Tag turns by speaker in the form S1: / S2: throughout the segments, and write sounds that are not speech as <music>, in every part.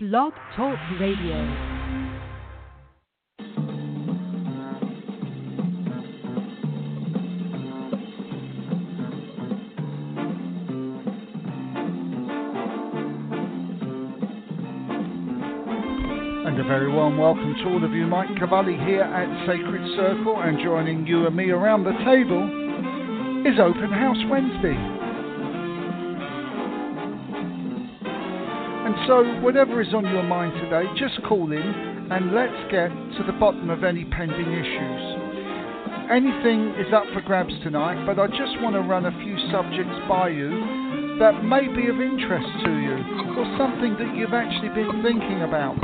S1: Blog Talk Radio.
S2: And a very warm welcome to all of you. Mike Cavalli here at Sacred Circle, and joining you and me around the table is Open House Wednesday. So, whatever is on your mind today, just call in and let's get to the bottom of any pending issues. Anything is up for grabs tonight, but I just want to run a few subjects by you that may be of interest to you, or something that you've actually been thinking about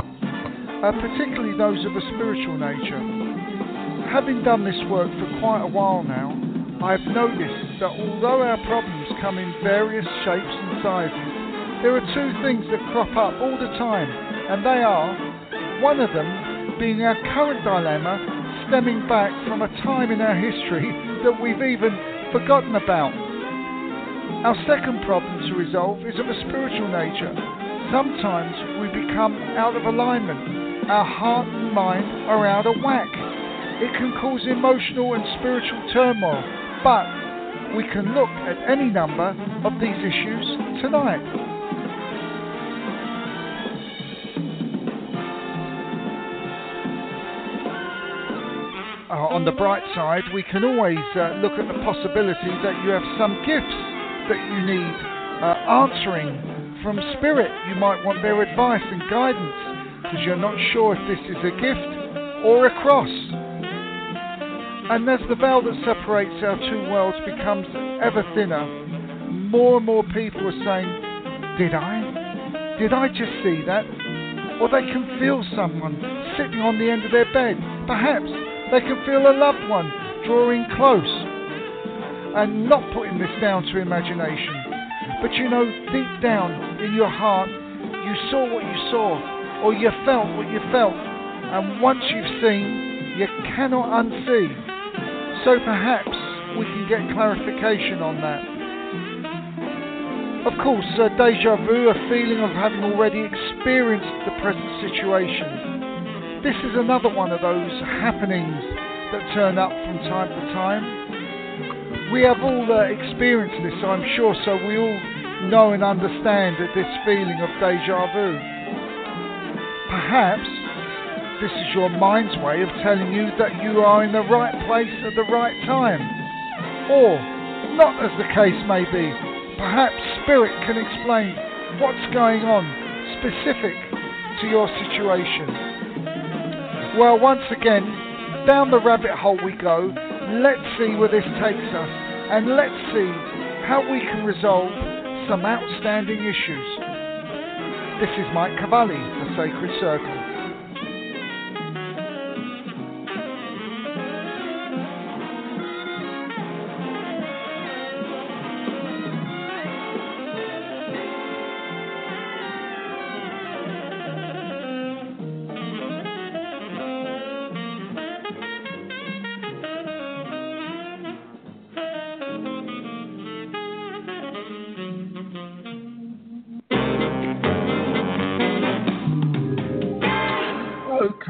S2: uh, particularly those of a spiritual nature. Having done this work for quite a while now, I have noticed that although our problems come in various shapes and sizes, there are two things that crop up all the time, and they are one of them being our current dilemma stemming back from a time in our history <laughs> that we've even forgotten about. Our second problem to resolve is of a spiritual nature. Sometimes we become out of alignment our heart and mind are out of whack. It can cause emotional and spiritual turmoil, but we can look at any number of these issues tonight. On the bright side, we can always uh, look at the possibility that you have some gifts that you need uh, answering from spirit. You might want their advice and guidance because you're not sure if this is a gift or a cross. And as the veil that separates our two worlds becomes ever thinner, more and more people are saying, Did I? Did I just see that? Or they can feel someone sitting on the end of their bed. Perhaps they can feel a loved one drawing close. And not putting this down to imagination. But you know, deep down in your heart, you saw what you saw or you felt what you felt. And once you've seen, you cannot unsee. So perhaps we can get clarification on that. Of course, deja vu, a feeling of having already experienced the present situation. This is another one of those happenings that turn up from time to time. We have all uh, experienced this, I'm sure, so we all know and understand that this feeling of deja vu. Perhaps this is your mind's way of telling you that you are in the right place at the right time. Or, not as the case may be, perhaps Spirit can explain what's going on specific to your situation. Well, once again, down the rabbit hole we go. Let's see where this takes us, and let's see how we can resolve some outstanding issues. This is Mike Cavalli, The Sacred Circle.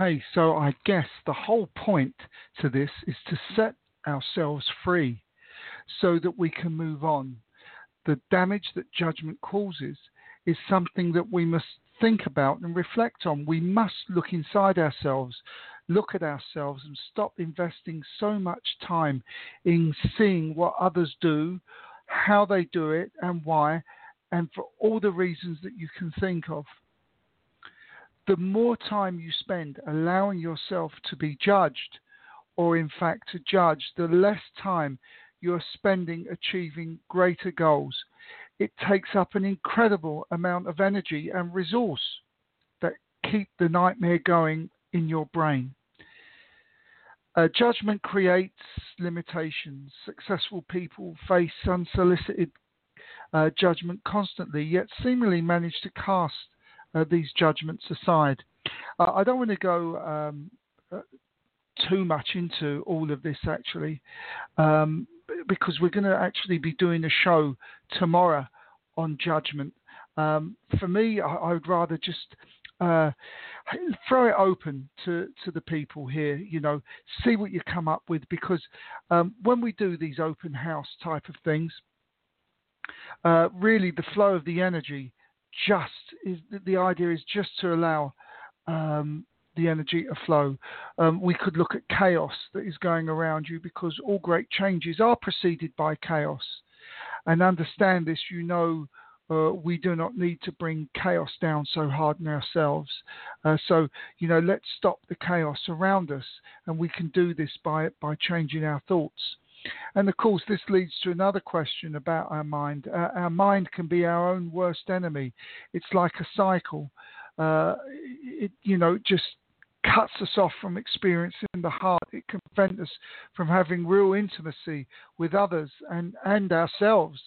S2: Okay, so I guess the whole point to this is to set ourselves free so that we can move on. The damage that judgment causes is something that we must think about and reflect on. We must look inside ourselves, look at ourselves, and stop investing so much time in seeing what others do, how they do it, and why, and for all the reasons that you can think of the more time you spend allowing yourself to be judged, or in fact to judge, the less time you're spending achieving greater goals. It takes up an incredible amount of energy and resource that keep the nightmare going in your brain. Uh, judgment creates limitations. Successful people face unsolicited uh, judgment constantly, yet seemingly manage to cast these judgments aside. Uh, I don't want to go um, uh, too much into all of this actually, um, because we're going to actually be doing a show tomorrow on judgment. Um, for me, I, I, would rather just uh, throw it open to, to the people here, you know, see what you come up with because um, when we do these open house type of things, uh, really the flow of the energy just is the idea is just to allow um, the energy to flow. Um, we could look at chaos that is going around you because all great changes are preceded by chaos. And understand this, you know uh, we do not need to bring chaos down so hard in ourselves. Uh, so, you know, let's stop the chaos around us, and we can do this by by changing our thoughts. And of course, this leads to another question about our mind. Uh, our mind can be our own worst enemy. It's like a cycle. Uh, it, you know, just cuts us off from experiencing the heart. It can prevent us from having real intimacy with others and, and ourselves.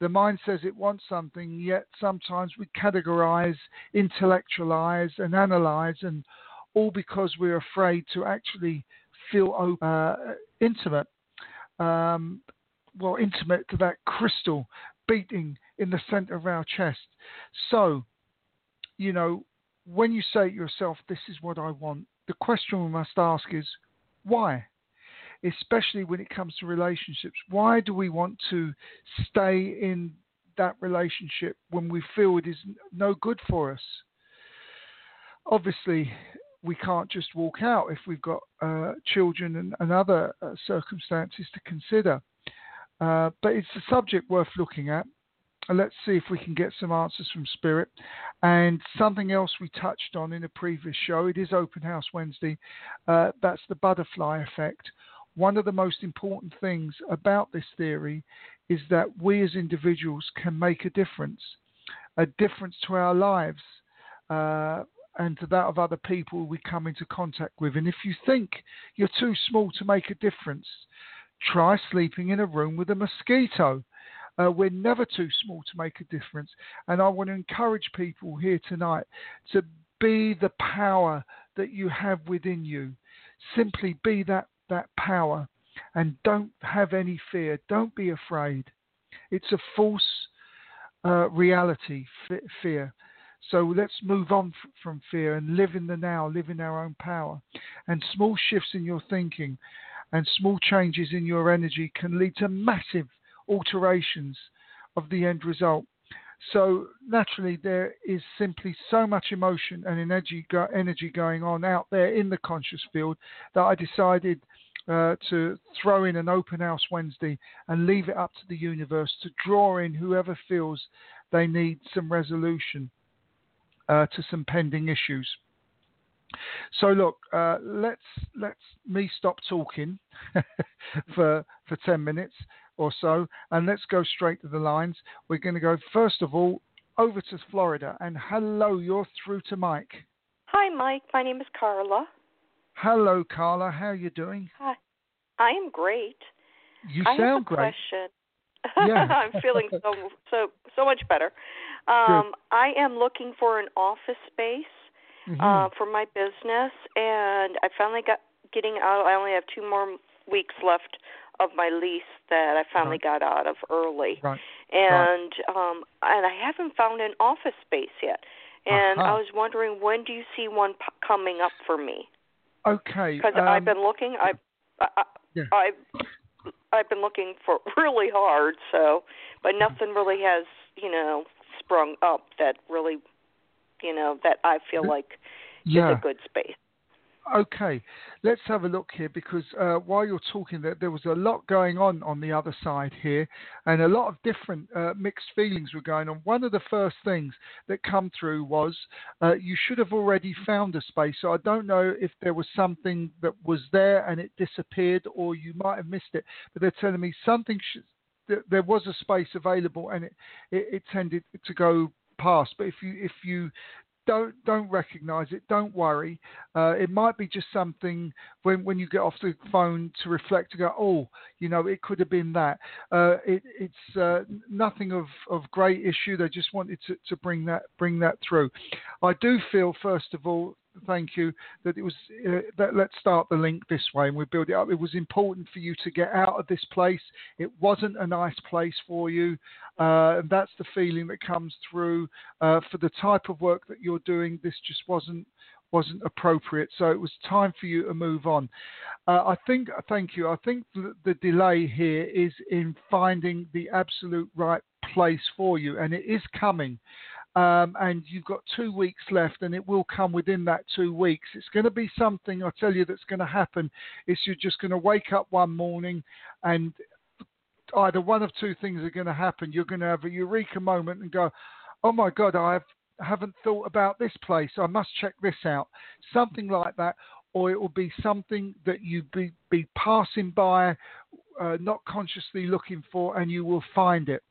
S2: The mind says it wants something, yet sometimes we categorize, intellectualize, and analyze, and all because we're afraid to actually feel uh, intimate. Um, well, intimate to that crystal beating in the center of our chest. So, you know, when you say to yourself, This is what I want, the question we must ask is, why? especially when it comes to relationships. Why do we want to stay in that relationship when we feel it is no good for us? Obviously, we can't just walk out if we've got uh, children and, and other uh, circumstances to consider. Uh, but it's a subject worth looking at. Let's see if we can get some answers from Spirit. And something else we touched on in a previous show, it is Open House Wednesday, uh, that's the butterfly effect one of the most important things about this theory is that we as individuals can make a difference, a difference to our lives uh, and to that of other people we come into contact with. And if you think you're too small to make a difference, try sleeping in a room with a mosquito. Uh, we're never too small to make a difference. And I want to encourage people here tonight to be the power that you have within you. Simply be that that power and don't have any fear. Don't be afraid. It's a false uh, reality, f- fear. So let's move on f- from fear and live in the now, live in our own power. And small shifts in your thinking and small changes in your energy can lead to massive alterations of the end result. So naturally, there is simply so much emotion and energy, go- energy going on out there in the conscious field that I decided uh, to throw in an open house Wednesday and leave it up to the universe to draw in whoever feels they need some resolution to some pending issues. So look, uh, let's let's me stop talking <laughs> for for ten minutes or so, and let's go straight to the lines. We're going to go first of all over to Florida, and hello, you're through to Mike.
S3: Hi, Mike. My name is Carla.
S2: Hello, Carla. How are you doing?
S3: Hi. I am great.
S2: You
S3: I
S2: sound great.
S3: Question.
S2: Yeah. <laughs>
S3: I'm feeling so so so much better. Um, I am looking for an office space
S2: Mhm.
S3: uh, for my business, and I finally got getting out. I only have two more weeks left of my lease that I finally got out of early,
S2: right.
S3: and um, and I haven't found an office space yet. And
S2: Uh-huh.
S3: I was wondering when do you see one p- coming up for me?
S2: Okay.
S3: Because
S2: um,
S3: I've been looking. I, I,
S2: Yeah.
S3: I've I've been looking for <laughs> really hard. So, but mm-hmm. nothing really has you know sprung up that really you know that I feel like
S2: yeah.
S3: is a good space.
S2: Okay, let's have a look here because uh, while you're talking, there, there was a lot going on on the other side here, and a lot of different uh, mixed feelings were going on. One of the first things that come through was uh, you should have already found a space. So I don't know if there was something that was there and it disappeared, or you might have missed it. But they're telling me something. Sh- th- there was a space available, and it, it, it tended to go past. But if you if you don't don't recognize it. Don't worry. Uh, it might be just something when when you get off the phone to reflect to go, oh, you know, it could have been that. Uh, it, it's uh, nothing of, of great issue. They just wanted to, to bring that bring that through. I do feel, first of all, thank you, that it was. Uh, that let's start the link this way, and we build it up. It was important for you to get out of this place. It wasn't a nice place for you, uh, and that's the feeling that comes through uh, for the type of work that you're doing. This just wasn't wasn't appropriate. So it was time for you to move on. Uh, I think, thank you. I think the, the, delay here is in finding the absolute right place for you, and it is coming. Um, and you've got two weeks left, and it will come within that two weeks. It's going to be something I tell you that's going to happen. Is you're just going to wake up one morning, and either one of two things are going to happen. You're going to have a eureka moment and go, "Oh my God, I've haven't thought about this place. I must check this out. Something like that. Or it will be something that you be, be passing by, uh, not consciously looking for, and you will find it.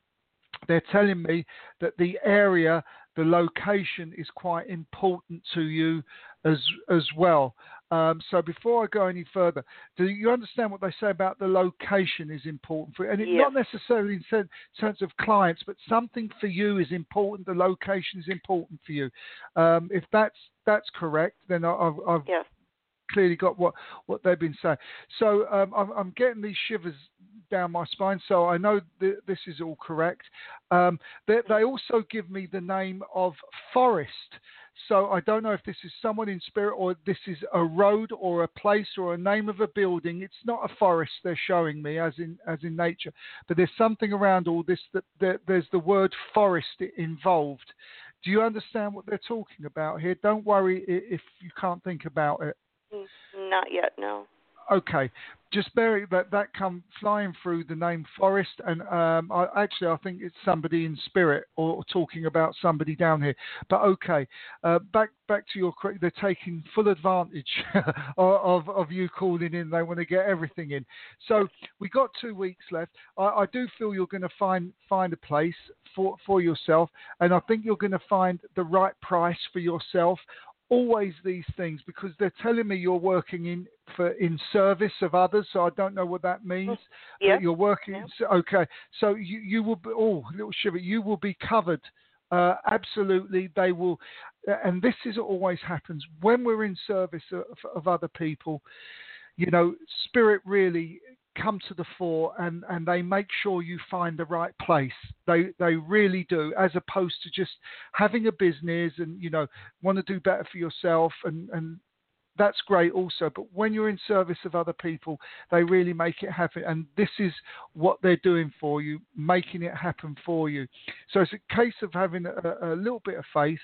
S2: They're telling me that the area, the location is quite important to you as as well. Um, so before I go any further, do you understand what they say about the location is important for you? And it's not necessarily in sense, sense of clients, but something for you is important. The location is important for you. Um, if that's that's correct, then I, I've, I've
S3: yes.
S2: Clearly got what what they've been saying. So um, I'm, I'm, getting these shivers down my spine, so I know th- this is all correct. Um, they, they also give me the name of Forest. So I don't know if this is someone in spirit or this is a road or a place or a name of a building. It's not a forest they're showing me as in as in nature, but there's something around all this that, that there's the word forest involved. Do you understand what they're talking about here? Don't worry if you can't think about it.
S3: Mm, not yet, no.
S2: Okay, just bear that that come flying through the name Forest, and um, I, actually I think it's somebody in spirit or, talking about somebody down here. But okay, uh, back back to your they're taking full advantage <laughs> of of you calling in. They want to get everything in. So we got two weeks left. I, I do feel you're going to find find a place for for yourself, and I think you're going to find the right price for yourself always these things because they're telling me you're working in for in service of others. So I don't know what that means.
S3: Yeah.
S2: You're working.
S3: Yeah.
S2: Okay. So you you will be oh little shiver. You will be covered. Uh, absolutely, they will. And this is always happens when we're in service of, of other people. You know, spirit really come to the fore and, and they make sure you find the right place. They they really do, as opposed to just having a business and you know want to do better for yourself and and that's great also. But when you're in service of other people, they really make it happen. And this is what they're doing for you, making it happen for you. So it's a case of having a, a little bit of faith.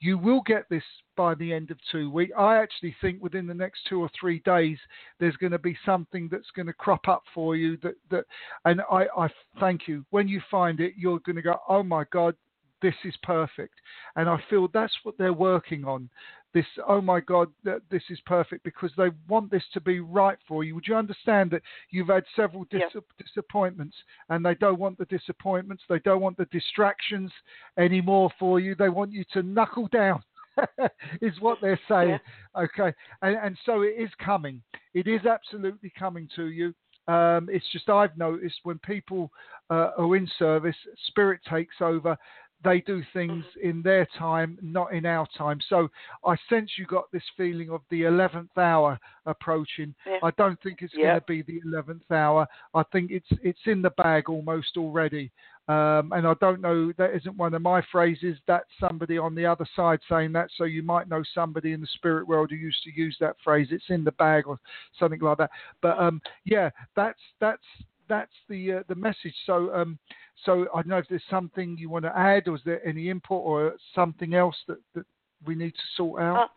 S2: You will get this by the end of two weeks. I actually think within the next two or three days, there's going to be something that's going to crop up for you. That that, and I, I thank you. When you find it, you're going to go, oh my God, this is perfect. And I feel that's what they're working on this oh my god this is perfect because they want this to be right for you would you understand that you've had several dis-
S3: yeah.
S2: disappointments and they don't want the disappointments they don't want the distractions anymore for you they want you to knuckle down <laughs> is what they're saying
S3: yeah.
S2: okay and, and so it is coming it is absolutely coming to you um, it's just I've noticed when people uh, are in service, spirit takes over, they do things in their time, not in our time. So I sense you got this feeling of the 11th hour approaching.
S3: Yeah.
S2: I don't think it's
S3: yeah.
S2: going to be the 11th hour. I think it's it's in the bag almost already. Um, and I don't know, that isn't one of my phrases. That's somebody on the other side saying that. So you might know somebody in the spirit world who used to use that phrase. It's in the bag or something like that. But um, yeah, that's that's that's the uh, the message. So um, so I don't know if there's something you want to add, or is there any input or something else that, that we need to sort out?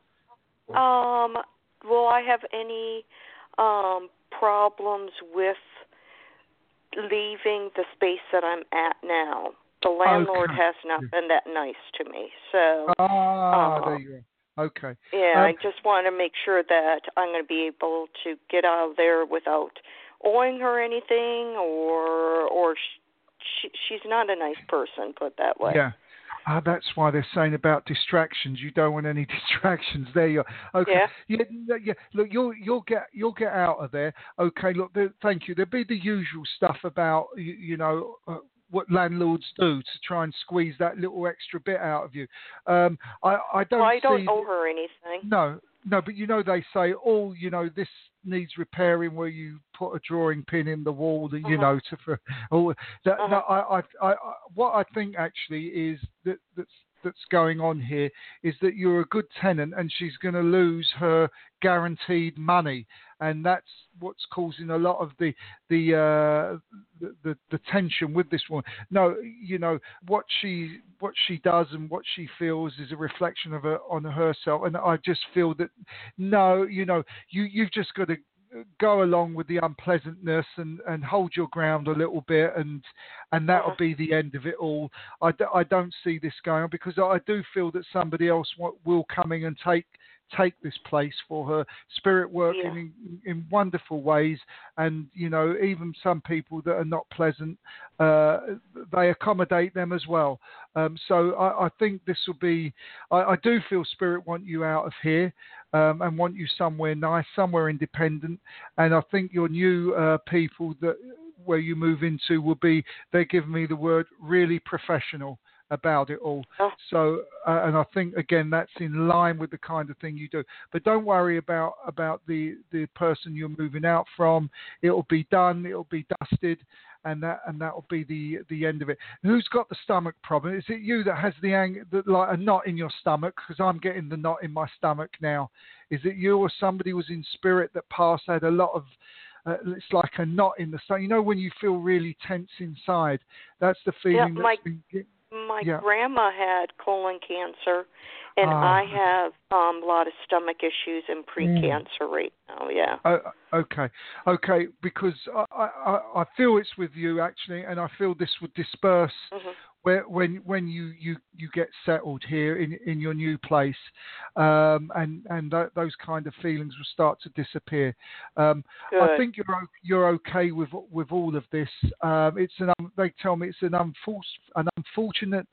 S3: Uh, um, will I have any um, problems with leaving the space that I'm at now? The landlord
S2: okay.
S3: has not been that nice to me, so.
S2: Ah,
S3: uh,
S2: there you go. Okay.
S3: Yeah,
S2: um,
S3: I just want to make sure that I'm going to be able to get out of there without owing her anything, or or she, she's not a nice person, put that way.
S2: Yeah. Ah, that's why they're saying about distractions. You don't want any <laughs> distractions. There you are. Okay.
S3: Yeah.
S2: yeah, yeah. Look, you'll you'll get you'll get out of there. Okay. Look, there, thank you. There'll be the usual stuff about you, you know. Uh, what landlords do to try and squeeze that little extra bit out of you. Um, I, I don't.
S3: Well, I don't
S2: see,
S3: owe her anything.
S2: No, no, but you know they say, oh, you know this needs repairing where you put a drawing pin in the wall that you
S3: Uh-huh.
S2: know to for oh that
S3: Uh-huh.
S2: no, I, I I I what I think actually is that that's that's going on here is that you're a good tenant and she's going to lose her guaranteed money. And that's what's causing a lot of the the uh the, the, tension with this one no you know what she what she does and what she feels is a reflection of her on herself. And i just feel that no you know you you've just got to go along with the unpleasantness and, and hold your ground a little bit and and that'll be the end of it all. I, d- I don't see this going on because I do feel that somebody else wa- will come in and take take this place for her. Spirit working
S3: Yeah.
S2: in, in wonderful ways and you know even some people that are not pleasant uh, they accommodate them as well. Um, so I, I think this will be I, I do feel spirit want you out of here um, and want you somewhere nice somewhere independent and I think your new uh, people that where you move into will be they're giving me the word really professional about it all.
S3: Oh.
S2: So, uh, and I think again that's in line with the kind of thing you do. But don't worry about about the the person you're moving out from. It'll be done. It'll be dusted, and that and that'll be the the end of it. Who's got the stomach problem? Is it you that has the ang the, like a knot in your stomach? Because I'm getting the knot in my stomach now. Is it you or somebody was in spirit that passed had a lot of uh, it's like a knot in the stomach. You know when you feel really tense inside. That's the feeling
S3: my-
S2: that's been.
S3: My
S2: Yeah.
S3: grandma had colon cancer, and
S2: Ah.
S3: I have um, a lot of stomach issues and pre-cancer right now. Yeah.
S2: Oh, okay, okay. Because I, I, I feel it's with you actually, and I feel this would disperse
S3: hmm
S2: where, when when you, you, you get settled here in, in your new place, um, and and th- those kind of feelings will start to disappear. Um, I think you're you're okay with with all of this. Um, it's an they tell me it's an unfor- an unfortunate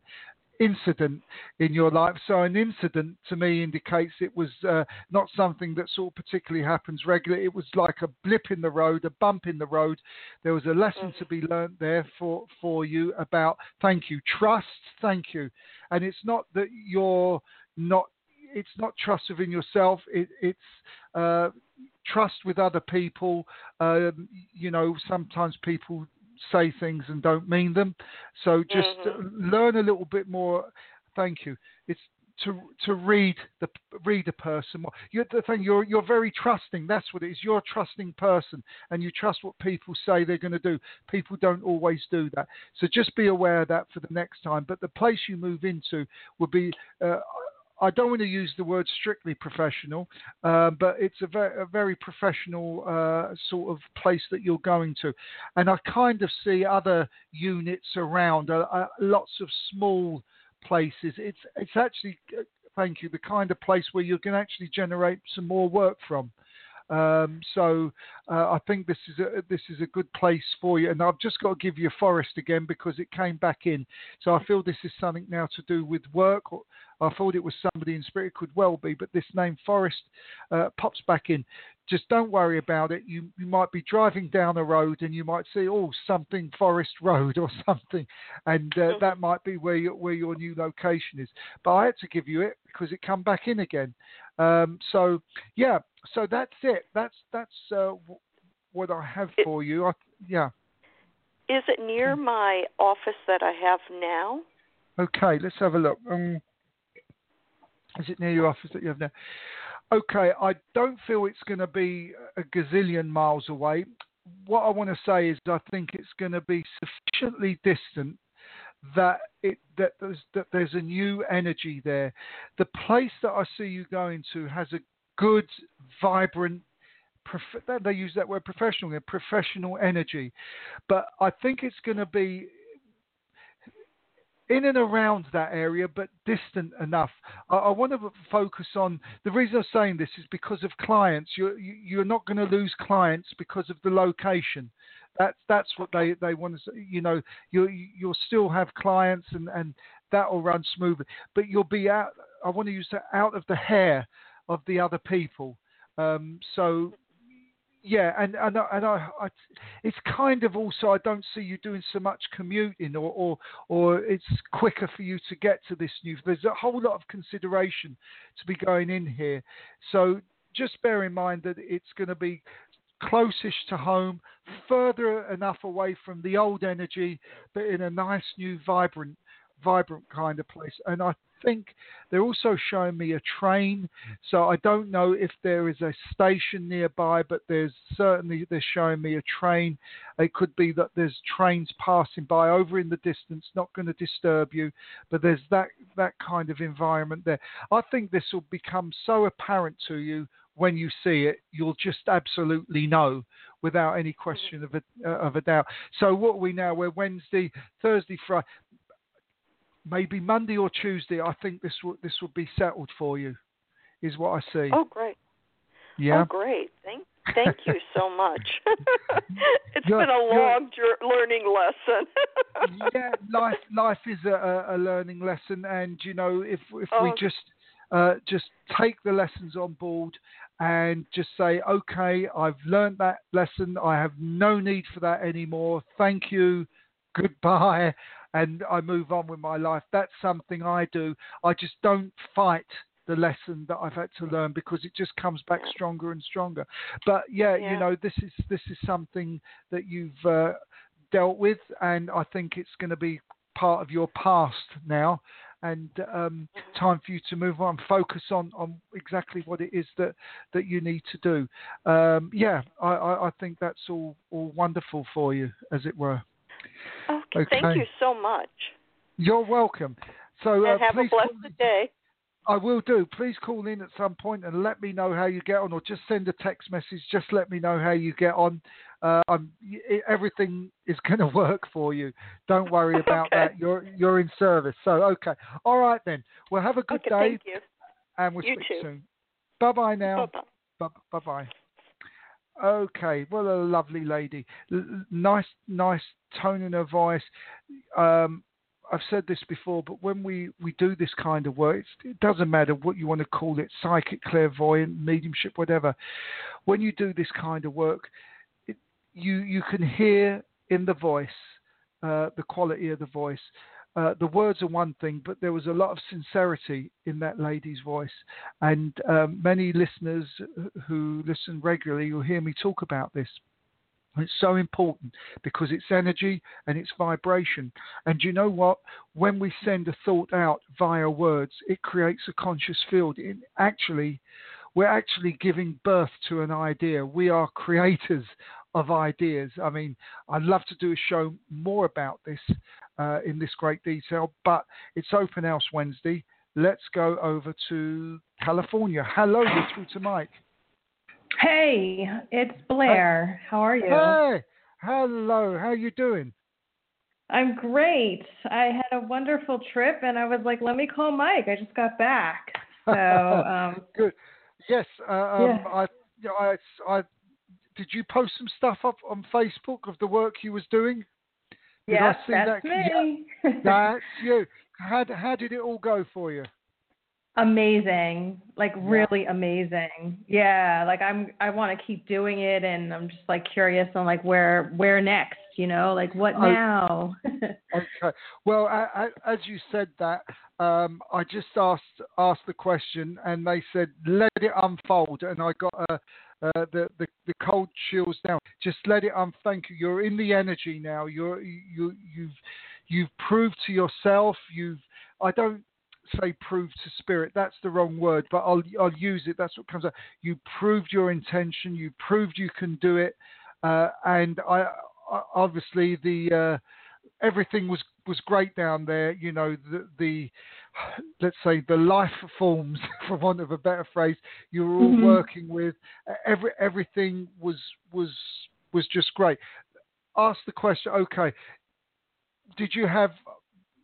S2: incident in your life. So an incident to me indicates it was uh, not something that sort of particularly happens regularly. It was like a blip in the road, a bump in the road. There was a lesson to be learnt there for for you about thank you, trust, thank you, and it's not that you're not. It's not trust within yourself. It, it's uh, trust with other people. Um, you know, sometimes people say things and don't mean them. So just uh, learn a little bit more. Thank you. It's to to read the read a person. You're the thing. You're you're very trusting. That's what it is. You're a trusting person, and you trust what people say they're going to do. People don't always do that. So just be aware of that for the next time. But the place you move into will be. Uh, I don't want to use the word strictly professional, uh, but it's a very, a very professional uh, sort of place that you're going to. And I kind of see other units around, uh, uh, lots of small places. It's it's actually, uh, thank you, the kind of place where you can actually generate some more work from. Um, so uh, I think this is a this is a good place for you. And I've just got to give you Forest again because it came back in. So I feel this is something now to do with work. I thought it was somebody in spirit. It could well be, but this name Forest uh, pops back in. Just don't worry about it. You you might be driving down a road and you might see oh something Forest <laughs> Road or something, and uh, that might be where your where your new location is. But I had to give you it because it come back in again. Um, so yeah, so that's it. That's that's uh, w- what I have
S3: It-
S2: for you. I, yeah.
S3: Is it near my office that I have now?
S2: Okay, let's have a look. Um, is it near your office that you have now? Okay, I don't feel it's going to be a gazillion miles away. What I want to say is I think it's going to be sufficiently distant that it that there's that there's a new energy there. The place that I see you going to has a good, vibrant. Prof- they use that word professional, professional energy, but I think it's going to be in and around that area, but distant enough. I, I want to focus on the reason I'm saying this is because of clients. You're you- you're not going to lose clients because of the location. That's that's what they, they want to. You know, you you'll still have clients and and that will run smoothly, but you'll be out. I want to use that out of the hair of the other people. Um, so yeah, and and I, and I, I, it's kind of also I don't see you doing so much commuting, or or or it's quicker for you to get to this new. There's a whole lot of consideration to be going in here, so just bear in mind that it's going to be closish to home, further enough away from the old energy, but in a nice new vibrant vibrant kind of place. And I think they're also showing me a train. So I don't know if there is a station nearby, but there's certainly they're showing me a train. It could be that there's trains passing by over in the distance, not going to disturb you, but there's that that kind of environment there. I think this will become so apparent to you when you see it. You'll just absolutely know without any question of a, uh, of a doubt. So what are we now? We're Wednesday, Thursday, Friday maybe Monday or Tuesday, I think this will this will be settled for you. Is what I see.
S3: Oh, great.
S2: Yeah.
S3: Oh, great. Thank thank you so <laughs> much. <laughs> it's you're, been a long learning lesson. <laughs>
S2: yeah, life life is a, a learning lesson, and you know if if oh. we just uh, just take the lessons on board and just say, okay, I've learned that lesson. I have no need for that anymore. Thank you. Goodbye and I move on with my life. That's something I do. I just don't fight the lesson that I've had to learn because it just comes back stronger and stronger. But yeah, yeah. you know, this is this is something that you've uh, dealt with, and I think it's going to be part of your past now. And um, time for you to move on, focus on, on exactly what it is that, that you need to do. Um, yeah, I, I, I think that's all, all wonderful for you, as it were.
S3: Okay, okay. thank you so much.
S2: You're welcome. So
S3: uh, have
S2: a
S3: blessed day.
S2: I will do. Please call in at some point and let me know how you get on, or just send a text message. Just let me know how you get on. Uh, everything is <laughs> going to work for you. Don't worry <laughs> about
S3: okay.
S2: that. You're you're in service. So okay, all right then. Well, have a good
S3: okay,
S2: day.
S3: Thank you.
S2: And we'll
S3: you
S2: speak
S3: too.
S2: soon. Bye bye now.
S3: Bye
S2: bye. Bye bye. Okay, well, a lovely lady. L- nice, nice tone in her voice. Um, I've said this before, but when we, we do this kind of work, it doesn't matter what you want to call it psychic, clairvoyant, mediumship, whatever. When you do this kind of work, it, you, you can hear in the voice uh, the quality of the voice. Uh, the words are one thing, but there was a lot of sincerity in that lady's voice. And um, many listeners who listen regularly will hear me talk about this. It's so important because it's energy and it's vibration. And you know what? When we send a thought out via words, it creates a conscious field. It actually, we're actually giving birth to an idea. We are creators of ideas. I mean, I'd love to do a show more about this uh, in this great detail, but it's open house Wednesday. Let's go over to California. Hello, you're through to Mike.
S4: Hey, it's Blair. How are you?
S2: Hey, hello. How are you doing?
S4: I'm great. I had a wonderful trip, and I was like, let me call Mike. I just got back. So <laughs> um,
S2: good. Yes, uh, um, yeah. I, I, I, did you post some stuff up on Facebook of the work you was doing?
S4: Yes, that's
S2: that?
S4: me.
S2: Yeah, that's <laughs> you. How, how did it all go for you?
S4: amazing like really yeah. amazing yeah like i'm i want to keep doing it and i'm just like curious on like where where next you know like what oh, now <laughs>
S2: okay well I, I, as you said that um i just asked asked the question and they said let it unfold and i got a uh, the, the the cold chills down. Just let it unfold. Thank you. You're in the energy now. You're you you've you've proved to yourself. You've I don't say prove to spirit. That's the wrong word, but I'll I'll use it. That's what comes out. You proved your intention. You proved you can do it, uh, and I, I, obviously the uh, everything was was great down there. You know the the <sighs> let's say the life forms, <laughs> for want of a better phrase, you were all mm-hmm. working with. Every everything was was was just great. Ask the question. Okay, did you have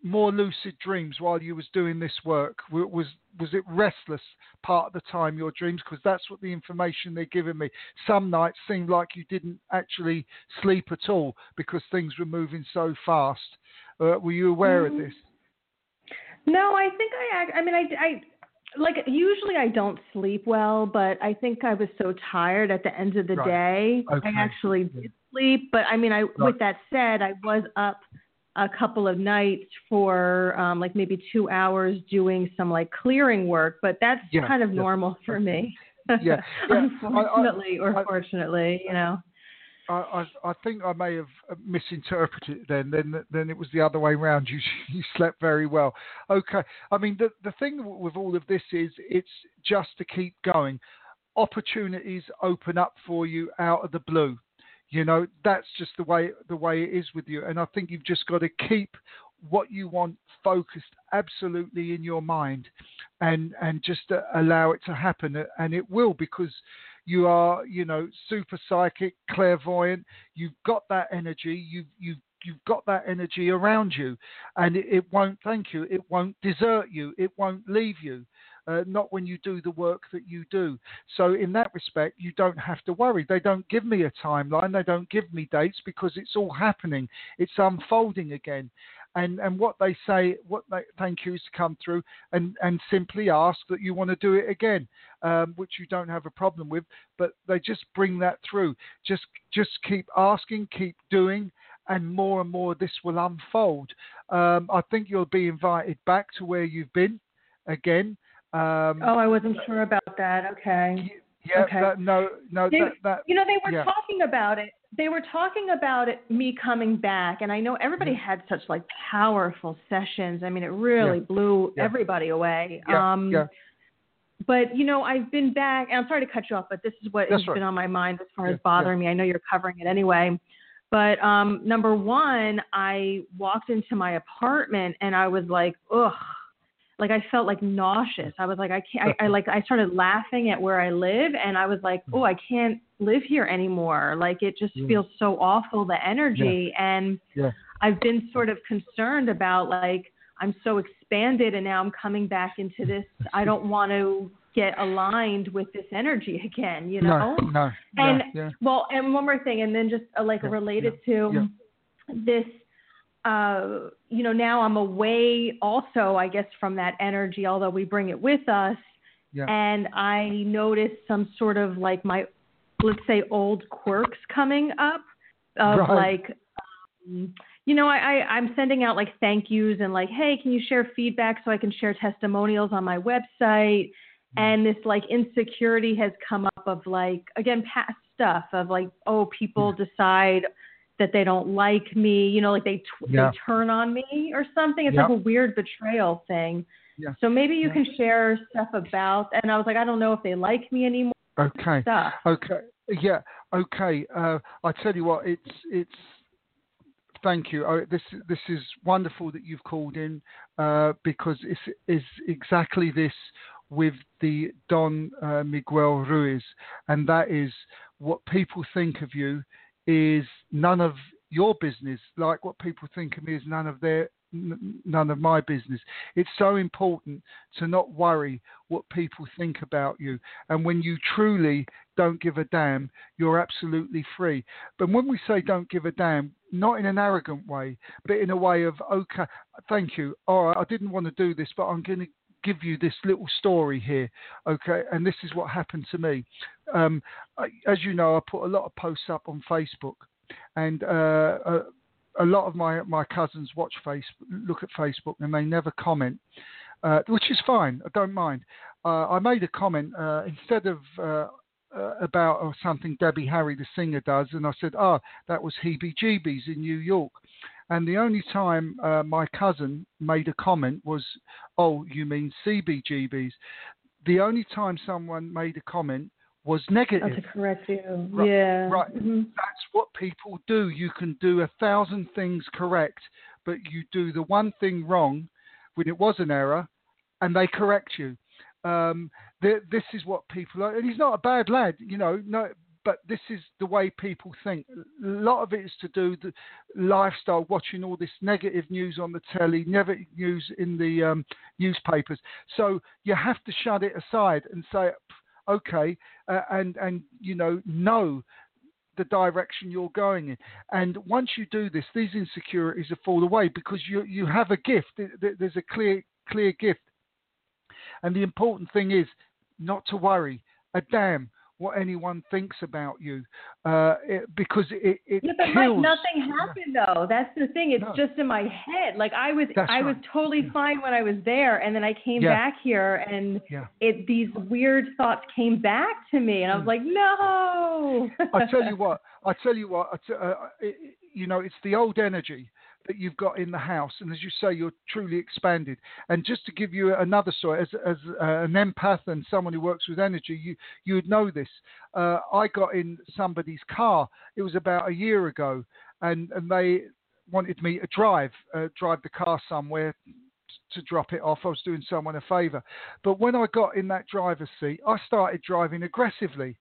S2: more lucid dreams while you was doing this work? Was was it restless part of the time your dreams? Because that's what the information they're giving me. Some nights seemed like you didn't actually sleep at all because things were moving so fast. Uh, were you aware mm-hmm. of this?
S4: No, I think I. I mean, I, I like usually I don't sleep well, but I think I was so tired at the end of the
S2: Right.
S4: day.
S2: Okay.
S4: I actually did sleep, but I mean, I with that said, I was up a couple of nights for um like maybe 2 hours doing some like clearing work, but that's
S2: Yeah,
S4: kind of
S2: yeah.
S4: normal for me.
S2: Yeah, yeah. <laughs> I- I-
S4: Unfortunately or
S2: I-
S4: fortunately, you know.
S2: I, I, think I may have uh, misinterpreted it then. Then, then it was the other way round. <laughs> You, you slept very well. Okay. I mean, the the thing with all of this is it's just to keep going. Opportunities open up for you out of the blue. You know, that's just the way the way it is with you. And I think you've just got to keep what you want focused absolutely in your mind, and and just uh, allow it to happen. And it will because you are, you know, super psychic, clairvoyant. You've got that energy. You've you've you've got that energy around you, and it, it won't. Thank you. It won't desert you. It won't leave you. Uh, not when you do the work that you do. So in that respect, you don't have to worry. They don't give me a timeline. They don't give me dates because it's all happening. It's unfolding again. And and what they say, what they thank yous to come through and and simply ask that you want to do it again, um, which you don't have a problem with. But they just bring that through. Just just keep asking, keep doing, and more and more this will unfold. Um, I think you'll be invited back to where you've been again. Um,
S4: Oh, I wasn't sure about that. Okay.
S2: yeah,
S4: okay.
S2: that, no, no,
S4: They-
S2: that, that,
S4: You know, they were
S2: yeah.
S4: talking about it. They were talking about it, me coming back, and I know everybody had such like powerful sessions. I mean, it really
S2: Yeah.
S4: blew
S2: Yeah.
S4: everybody away.
S2: yeah,
S4: um,
S2: yeah,
S4: But you know, I've been back, and I'm sorry to cut you off, but this is what
S2: That's
S4: has
S2: right.
S4: been on my mind as far as bothering me. I know you're covering it anyway. But um, number one, I walked into my apartment and I was like, ugh, like I felt like nauseous. I was like, I can't. I, I like I started laughing at where I live, and I was like, oh, I can't live here anymore. Like it just
S2: Yeah.
S4: feels so awful, the energy, and
S2: yeah,
S4: I've been sort of concerned about like I'm so expanded and now I'm coming back into this. I don't want to get aligned with this energy again, you know?
S2: no, no,
S4: and
S2: yeah, yeah,
S4: well, and one more thing, and then just uh, like
S2: Yeah,
S4: related
S2: yeah,
S4: to this, uh, you know, now I'm away also, I guess, from that energy, although we bring it with us.
S2: Yeah.
S4: And I noticed some sort of like my, let's say, old quirks coming up of
S2: Right.
S4: like, um, you know, I, I, I'm sending out like thank yous and like, hey, can you share feedback so I can share testimonials on my website? And this like insecurity has come up of like, again, past stuff of like, oh, people decide that they don't like me, you know, like they, tw-
S2: Yeah.
S4: they turn on me or something. It's like a weird betrayal thing.
S2: Yeah.
S4: So maybe you
S2: Yeah.
S4: can share stuff about, and I was like, I don't know if they like me anymore.
S2: okay.
S4: Stuff.
S2: Okay. Yeah. Okay. Uh, I tell you what. It's it's. Thank you. Uh, this this is wonderful that you've called in uh, because it's is exactly this with the Don uh, Miguel Ruiz, and that is what people think of you is none of your business. Like what people think of me is none of their none of my business. It's so important to not worry what people think about you. And when you truly don't give a damn, you're absolutely free. But when we say don't give a damn, not in an arrogant way, but in a way of, okay, thank you. All right, I didn't want to do this, but I'm going to give you this little story here. Okay, and this is what happened to me. Um, I, as you know, I put a lot of posts up on Facebook, and uh, a, a lot of my, my cousins watch Facebook, look at Facebook, and they never comment, uh, which is fine. I don't mind. Uh, I made a comment uh, instead of uh, uh, about uh, something Debbie Harry, the singer, does, and I said, "Ah, that was Heebie Jeebies in New York." And the only time uh, my cousin made a comment was, "Oh, you mean CBGBs?" The only time someone made a comment was negative.
S4: Oh, to correct you.
S2: Right,
S4: yeah.
S2: right.
S4: Mhm.
S2: That's what people do. You can do a thousand things correct, but you do the one thing wrong when it was an error, and they correct you. Um, th- this is what people are, and he's not a bad lad, you know. No, but this is the way people think. A lot of it is to do the lifestyle, watching all this negative news on the telly, negative news in the um, newspapers. So you have to shut it aside and say, okay, uh, and and you know know the direction you're going in. And once you do this, these insecurities will fall away because you you have a gift. There- there- There's a clear clear gift. And the important thing is not to worry a damn what anyone thinks about you uh, it, because it, it
S4: yeah, but
S2: kills.
S4: Mike, nothing happened though. That's the thing. It's
S2: No.
S4: just in my head. Like I was,
S2: That's
S4: I was
S2: right.
S4: totally fine when I was there, and then I came
S2: Yeah.
S4: back here, and
S2: Yeah.
S4: it these weird thoughts came back to me, and I was
S2: Mm.
S4: like, no.
S2: I tell you what, I tell you what, I t- uh, it, you know, it's the old energy that you've got in the house, and as you say, you're truly expanded. And just to give you another story, as, as uh, an empath and someone who works with energy, you you would know this. Uh, I got in somebody's car. It was about a year ago, and and they wanted me to drive uh, drive the car somewhere to drop it off. I was doing someone a favour. But when I got in that driver's seat, I started driving aggressively.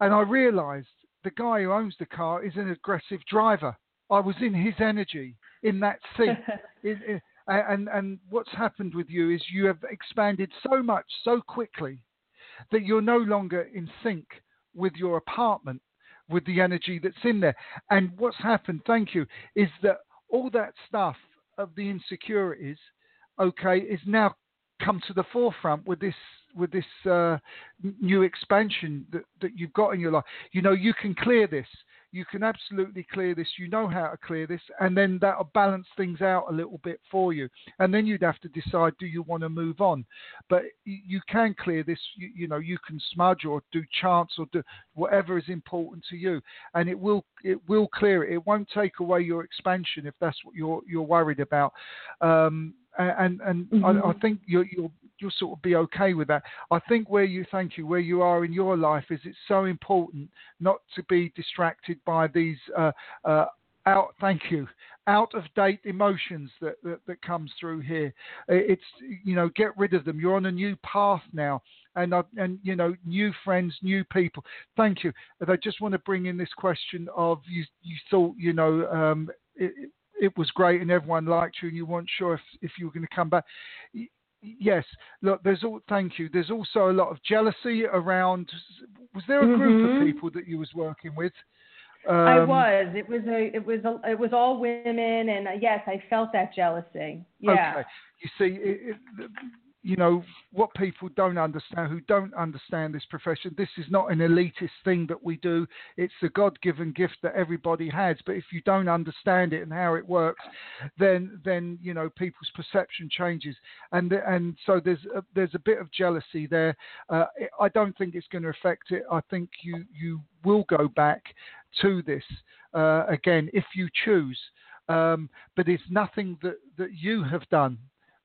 S2: And I realised the guy who owns the car is an aggressive driver. I was in his energy in that seat. <laughs> It- it- and, and what's happened with you is you have expanded so much so quickly that you're no longer in sync with your apartment, with the energy that's in there. And what's happened, thank you, is that all that stuff of the insecurities, okay, is now come to the forefront with this with this uh, new expansion that, that you've got in your life. You know, you can clear this. You can absolutely clear this. You know how to clear this, and then that'll balance things out a little bit for you. And then you'd have to decide: do you want to move on? But you can clear this. You, you know, you can smudge or do chants or do whatever is important to you, and it will it will clear it. It won't take away your expansion if that's what you're you're worried about. Um, and and I, I
S4: Mhm.
S2: think you're, you'll you'll sort of be okay with that. I think where you thank you where you are in your life is it's so important not to be distracted by these uh, uh, out thank you out of date emotions that, that that comes through here. It's you know get rid of them. You're on a new path now. And I, and you know new friends, new people. Thank you. And I just want to bring in this question of you. You thought you know um, it, it was great and everyone liked you and you weren't sure if, if you were going to come back. Yes, look, there's all. Thank you. There's also a lot of jealousy around. Was there a group
S4: Mhm.
S2: of people that you was working with?
S4: I
S2: Um,
S4: was. It was a. It was. A, it was all women, and uh, yes, I felt that jealousy. Yeah.
S2: Okay. You see, it, it, you know what people don't understand, who don't understand this profession. This is not an elitist thing that we do. It's a God-given gift that everybody has. But if you don't understand it and how it works, then then you know people's perception changes, and and so there's a, there's a bit of jealousy there. Uh, I don't think it's going to affect it. I think you you will go back to this uh, again if you choose. Um, but it's nothing that, that you have done.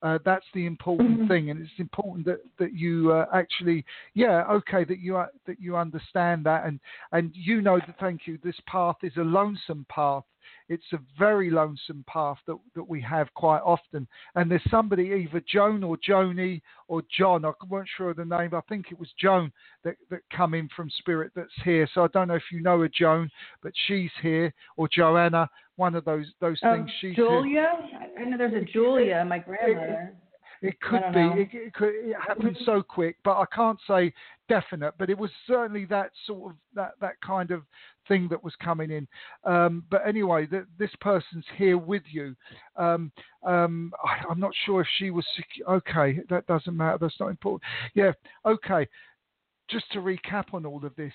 S2: Uh, that's the important
S4: Mhm.
S2: thing, and it's important that that you uh, actually, yeah, okay, that you uh, that you understand that, and and you know that. Thank you. This path is a lonesome path. It's a very lonesome path that that we have quite often. And there's somebody, either Joan or Joni or John. I weren't sure of the name. I think it was Joan that that come in from Spirit that's here. So I don't know if you know a Joan, but she's here, or Joanna. One of those those
S4: Um,
S2: things. She's.
S4: Julia. I- I know there's a Julia, my grandmother.
S2: It could be. It, it, could, it happened so quick, but I can't say definite. But it was certainly that sort of that that kind of thing that was coming in. Um, but anyway, th- this person's here with you. Um, um, I, I'm not sure if she was secu- okay. That doesn't matter. That's not important. Yeah. Okay. Just to recap on all of this,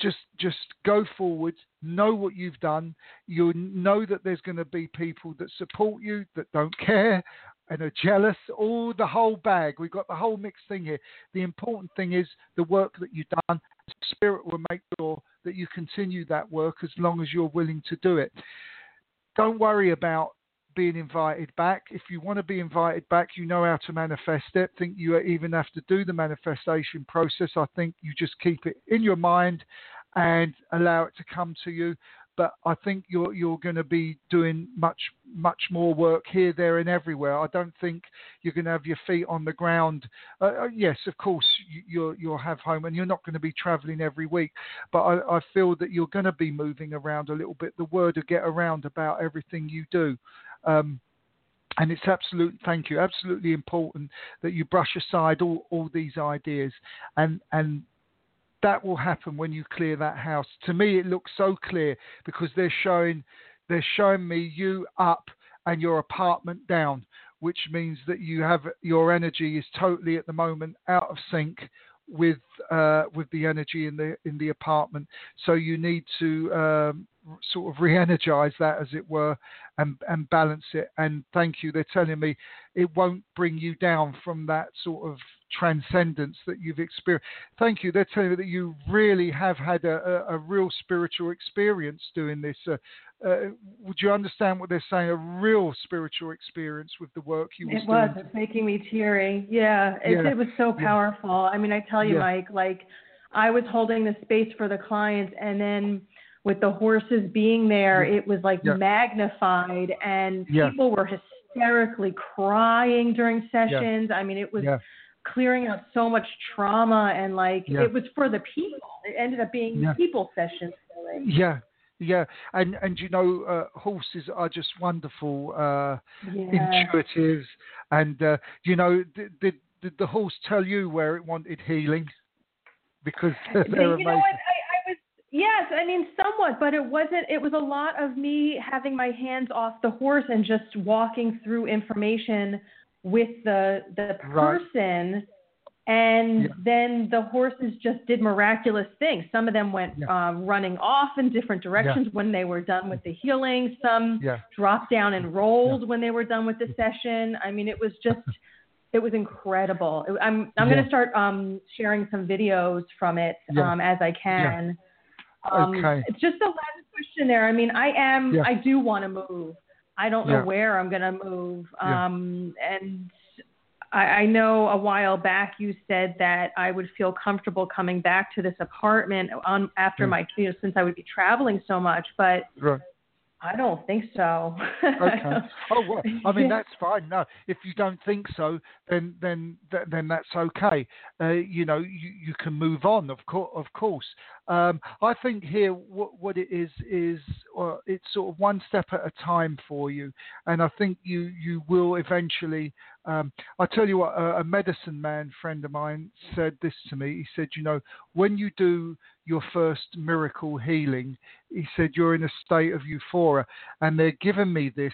S2: just just go forward know what you've done. You know that there's going to be people that support you that don't care and are jealous all the whole bag. We've got the whole mixed thing here. The important thing is the work that you've done. Spirit will make sure that you continue that work as long as you're willing to do it. Don't worry about being invited back. If you want to be invited back, you know how to manifest it. think you even have to do the manifestation process. I think you just keep it in your mind and allow it to come to you. But I think you're you're going to be doing much much more work here, there, and everywhere. I don't think you're going to have your feet on the ground. Uh, uh, yes, of course you, you'll you'll have home, and you're not going to be travelling every week. But I, I feel that you're going to be moving around a little bit. The word will get around about everything you do. Um, and it's absolute thank you absolutely important that you brush aside all, all these ideas. And and that will happen when you clear that house. To me it looks so clear because they're showing they're showing me you up and your apartment down which means that you have your energy is totally at the moment out of sync with uh, with the energy in the in the apartment. So you need to um, sort of re-energize that, as it were, and and balance it. And thank you. They're telling me it won't bring you down from that sort of transcendence that you've experienced. Thank you. They're telling me that you really have had a, a, a real spiritual experience doing this. Uh, uh, would you understand what they're saying? A real spiritual experience with the work you
S4: was doing. It was.
S2: Doing.
S4: It's making me teary. Yeah, it,
S2: yeah.
S4: it was so powerful. Yeah. I mean, I tell you, yeah. Mike, like I was holding the space for the clients, and then with the horses being there, it was like magnified, and people were hysterically crying during sessions. I mean, it was clearing out so much trauma, and like it was for the people. It ended up being people sessions.
S2: Really. Yeah, yeah, and and you know, uh, horses are just wonderful, uh, yeah. intuitive, and uh, you know, did, did, did the horse tell you where it wanted healing? Because <laughs> they're you
S4: amazing. Know what? I, I was yes, I mean somewhat, but it wasn't. It was a lot of me having my hands off the horse and just walking through information with the the person. Right and yeah. then the horses just did miraculous things. Some of them went yeah. um, running off in different directions yeah. when they were done with the healing. Some dropped down and rolled when they were done with the session. I mean, it was just, <laughs> it was incredible. It, I'm I'm going to start um, sharing some videos from it um, as I can. Um,
S2: okay.
S4: It's just the last question there. I mean, I am, I do want to move. I don't know where I'm going to move. Um, and I, I know a while back you said that I would feel comfortable coming back to this apartment on after mm. my you know since I would be traveling so much, but
S2: right.
S4: I don't think so.
S2: okay. <laughs> Oh well, I mean that's fine. No, if you don't think so, then then then that's okay. Uh, you know, you, you can move on. Of course, of course. Um, I think here what what it is is uh, it's sort of one step at a time for you, and I think you you will eventually. Um, I tell you what, a, a medicine man friend of mine said this to me. He said, you know, when you do your first miracle healing, he said you're in a state of euphoria, and they're giving me this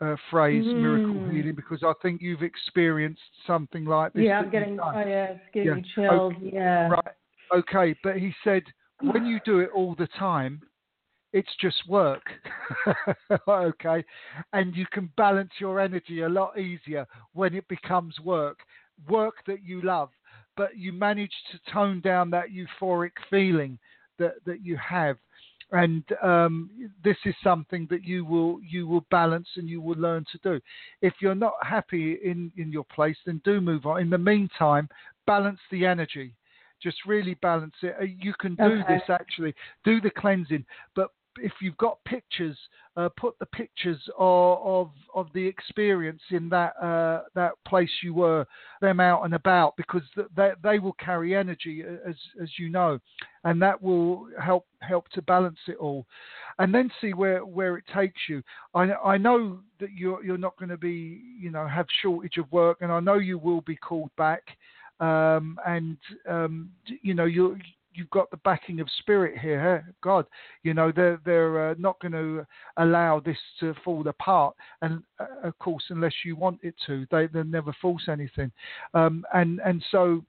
S2: uh, phrase mm. miracle healing because I think you've experienced something like this.
S4: Yeah, I'm getting, oh, yeah, it's getting yeah. chills. Okay. Yeah.
S2: Right. Okay, but he said when you do it all the time, it's just work. <laughs> okay, and you can balance your energy a lot easier when it becomes work, work that you love but you manage to tone down that euphoric feeling that, that you have. And um, this is something that you will you will balance and you will learn to do. If you're not happy in, in your place, then do move on. In the meantime, balance the energy just really balance it. Uh, you can do okay. this actually, do the cleansing, but if you've got pictures, uh, put the pictures of, of, of the experience in that uh, that place you were, them out and about, because they they will carry energy as as you know, and that will help help to balance it all, and then see where where it takes you. I I know that you're you're not going to be you know have shortage of work, and I know you will be called back. Um, and um, you know you you've got the backing of spirit here. God, you know they're they're uh, not going to allow this to fall apart, and uh, of course, unless you want it to, they they never force anything. Um, and and so,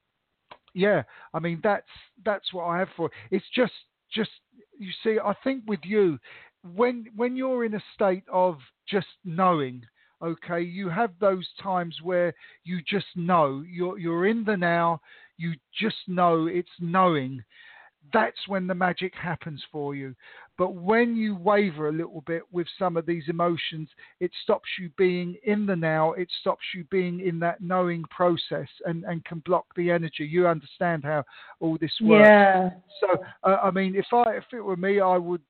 S2: yeah, I mean that's that's what I have for. it. It's just just you see, I think with you, when when you're in a state of just knowing okay you have those times where you just know you're you're in the now you just know it's knowing. That's when the magic happens for you. But when you waver a little bit with some of these emotions, it stops you being in the now. It stops you being in that knowing process and, and can block the energy. You understand how all this works.
S4: Yeah.
S2: So, uh, I mean, if I if it were me, I would,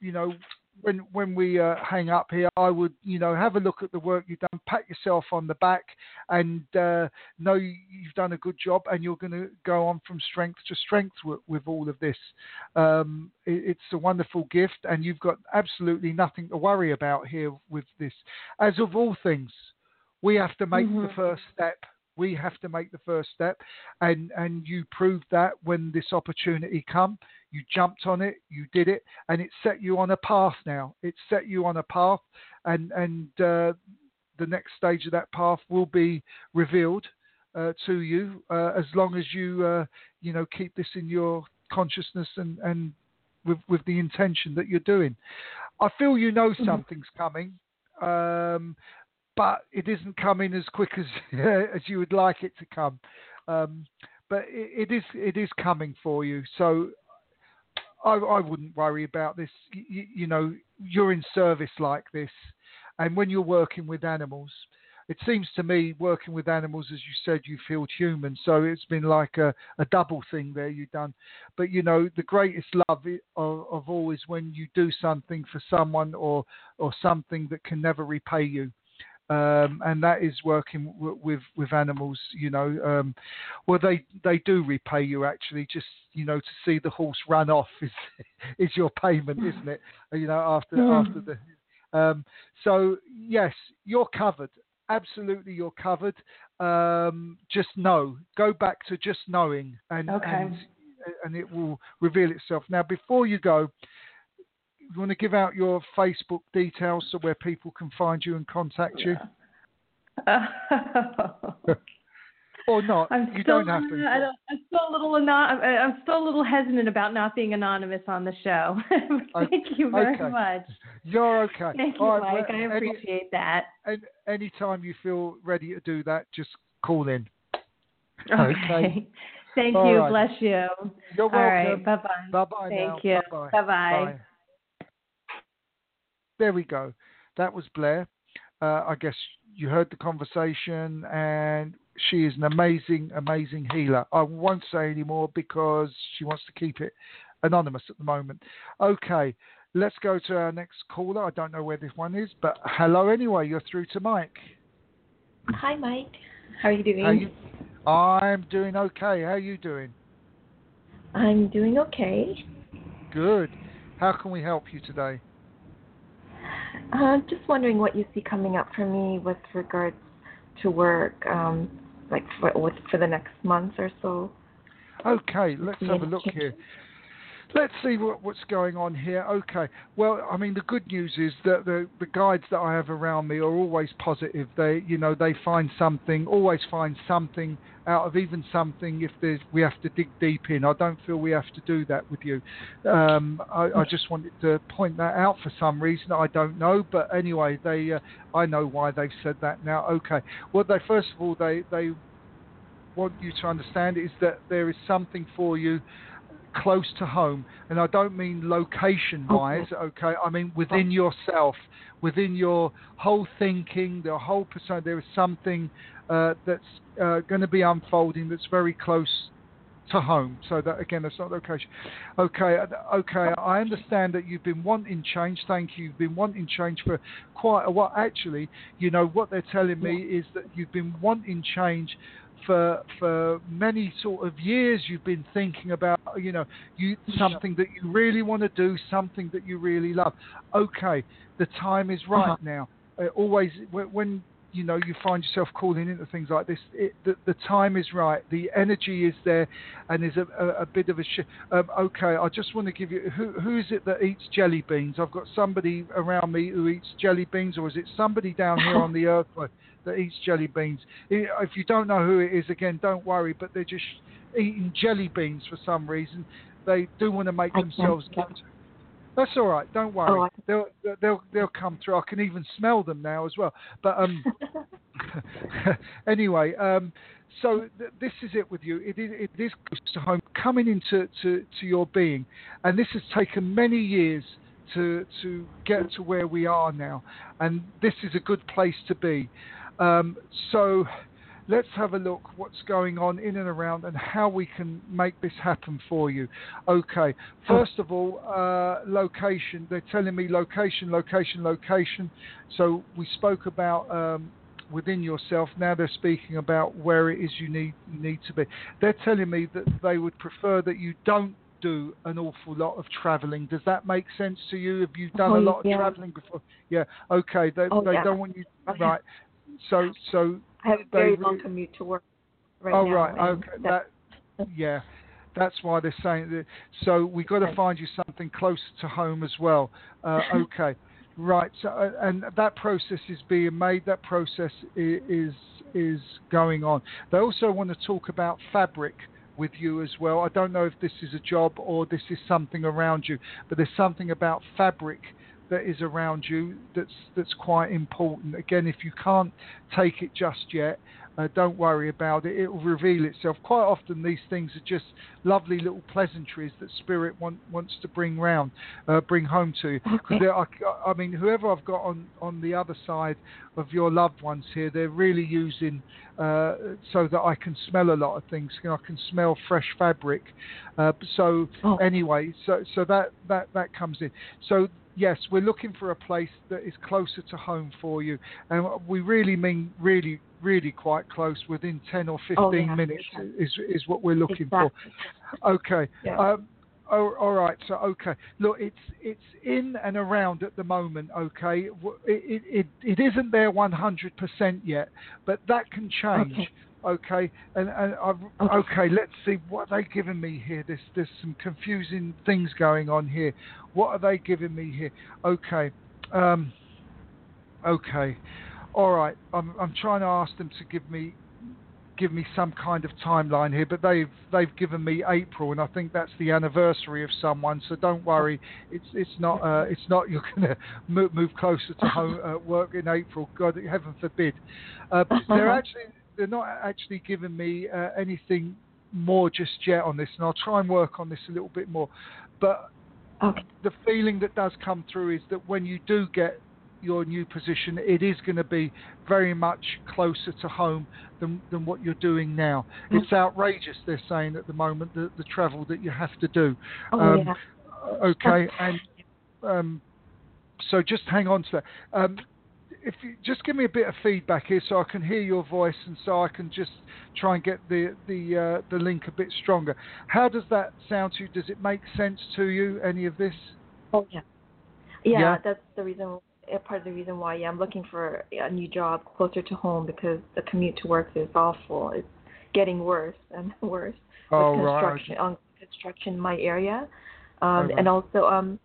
S2: you know, when when we uh, hang up here, I would you know have a look at the work you've done, pat yourself on the back, and uh, know you've done a good job, and you're going to go on from strength to strength with, with all of this. Um, it, it's a wonderful gift, and you've got absolutely nothing to worry about here with this. As of all things, we have to make mm-hmm. the first step we have to make the first step and and you proved that when this opportunity come you jumped on it you did it and it set you on a path now it set you on a path and and uh, the next stage of that path will be revealed uh, to you uh, as long as you uh, you know keep this in your consciousness and and with with the intention that you're doing. I feel you know
S4: Mm-hmm.
S2: something's coming, um, but it isn't coming as quick as <laughs> as you would like it to come. Um, but it, it is it is coming for you. So I, I wouldn't worry about this. You, you know, you're in service like this, and when you're working with animals, it seems to me working with animals, as you said, you feel human. So it's been like a, a double thing there you've done. But you know, the greatest love of, of all is when you do something for someone or or something that can never repay you. Um, and that is working w- with with animals. You know, um, well they they do repay you actually. Just you know to see the horse run off is <laughs> is your payment, isn't it? You know after
S4: Mm.
S2: after the. Um, so yes, you're covered. Absolutely, you're covered. Um, just know. Go back to just knowing, and
S4: Okay.
S2: and and it will reveal itself. Now, before you go, you want to give out your Facebook details so where people can find you and contact you, <laughs> or not?
S4: I'm
S2: you
S4: still,
S2: don't have to.
S4: I I'm still a little anon- I'm still a little hesitant about not being anonymous on the show. <laughs> Uh, Thank you very
S2: okay.
S4: much.
S2: You're okay.
S4: Thank you,
S2: All right,
S4: Mike.
S2: well,
S4: I
S2: any-
S4: appreciate that.
S2: any, anytime you feel ready to do that, just call in.
S4: Okay.
S2: Okay.
S4: Thank
S2: All
S4: you.
S2: right.
S4: Bless you.
S2: You're welcome.
S4: All right. Bye bye.
S2: Bye bye now.
S4: Thank you.
S2: Bye-bye.
S4: Bye-bye.
S2: Bye. There we go. That was Blair. Uh, I guess you heard the conversation, and she is an amazing, amazing healer. I won't say any more because she wants to keep it anonymous at the moment. Okay, let's go to our next caller. I don't know where this one is, but hello anyway. You're through to Mike.
S5: Hi, Mike. How are you doing?
S2: How you? I'm doing okay. How are you doing?
S5: I'm doing okay.
S2: Good. How can we help you today?
S5: Uh, just wondering what you see coming up for me with regards to work, um, like for with, for the next month or so.
S2: Okay, let's have a look here. Let's see what, what's going on here. Okay. Well, I mean, the good news is that the, the guides that I have around me are always positive. They, you know, they find something, always find something out of even something if there's, we have to dig deep in. I don't feel we have to do that with you. Um, I, I just wanted to point that out for some reason. I don't know, but anyway, they, uh, I know why they've said that now. Okay. Well, they first of all, they, they want you to understand is that there is something for you close to home, and I don't mean location wise, okay. I mean within yourself, within your whole thinking, the whole persona. There is something uh, that's uh, going to be unfolding that's very close to home. So that again, that's not location. Okay, uh, okay. I understand that you've been wanting change. Thank you. You've been wanting change for quite a while. Actually, you know what they're telling me is that you've been wanting change for for many sort of years you've been thinking about you know you something that you really want to do something that you really love. Okay the time is right
S5: Uh-huh.
S2: now. Uh, always when, when you know you find yourself calling into things like this it, the, the time is right the energy is there and there's a, a, a bit of a sh- um, okay i just want to give you who who is it that eats jelly beans? I've got somebody around me who eats jelly beans or is it somebody down here <laughs> on the earth that eats jelly beans. If you don't know who it is, again, don't worry, but they're just eating jelly beans for some reason. They do want to make
S5: I
S2: themselves get. That's all right. Don't worry.
S5: Oh,
S2: They'll they'll they'll come through. I can even smell them now as well. But um, <laughs> <laughs> anyway, um, so th- this is it with you. It is, it is close to home, coming into to, to your being, and this has taken many years to to get to where we are now, and this is a good place to be. Um, so let's have a look what's going on in and around and how we can make this happen for you. Okay, first of all, uh, location. They're telling me location, location, location. So we spoke about um, within yourself. Now they're speaking about where it is you need you need to be. They're telling me that they would prefer that you don't do an awful lot of traveling. Does that make sense to you? Have you done
S5: Oh,
S2: a lot of traveling before? Yeah. Okay. They
S5: Oh,
S2: they
S5: yeah.
S2: don't want you
S5: Oh,
S2: right. So so
S5: I have a very
S2: They
S5: long commute to work right
S2: oh
S5: now.
S2: right, okay,
S5: that-
S2: that, yeah, that's why they're saying that. So we've got to find you something closer to home as well. Uh, <laughs> okay, Right. So, uh, and that process is being made. That process is is going on. They also want to talk about fabric with you as well. I don't know if this is a job or this is something around you, but there's something about fabric that is around you that's that's quite important. Again, if you can't take it just yet, uh, don't worry about it. It will reveal itself. Quite often, these things are just lovely little pleasantries that Spirit want, wants to bring round, uh, bring home to you.
S5: Okay.
S2: I, I mean, whoever I've got on, on the other side of your loved ones here, they're really using uh, so that I can smell a lot of things. You know, I can smell fresh fabric. Uh, so
S5: Oh.
S2: anyway, so so that that that comes in. So yes, we're looking for a place that is closer to home for you, and we really mean really, really quite close, within 10 or 15
S5: Oh, yeah,
S2: minutes
S5: sure.
S2: is is what we're looking
S5: exactly.
S2: for. Okay.
S5: Yeah.
S2: Um, oh, all right. So okay. Look, it's it's in and around at the moment. Okay. It it it, it isn't there 100% yet, but that can change.
S5: Okay.
S2: Okay, and, and I've,
S5: Okay.
S2: okay, let's see what are they giving me here. There's there's some confusing things going on here. What are they giving me here? Okay, um, okay, all right. I'm I'm trying to ask them to give me give me some kind of timeline here, but they've they've given me April, and I think that's the anniversary of someone. So don't worry, it's it's not uh, it's not <laughs> you're going to move, move closer to home uh, work in April. God, heaven forbid. Uh, they're actually they're not actually giving me uh, anything more just yet on this, and I'll try and work on this a little bit more. But
S5: Okay.
S2: the feeling that does come through is that when you do get your new position, it is going to be very much closer to home than, than what you're doing now.
S5: Mm.
S2: It's outrageous, they're saying at the moment, the, the travel that you have to do.
S5: Oh
S2: Um,
S5: yeah.
S2: Okay, and um, so just hang on to that. Um, if you just give me a bit of feedback here, so I can hear your voice, and so I can just try and get the the uh, the link a bit stronger. How does that sound to you? Does it make sense to you? Any of this?
S5: Oh yeah. Yeah,
S2: Yeah.
S5: that's the reason. Part of the reason why yeah, I'm looking for a new job closer to home because the commute to work is awful. It's getting worse and <laughs> worse
S2: Oh
S5: with
S2: right.
S5: construction on construction in my area, um, and also um,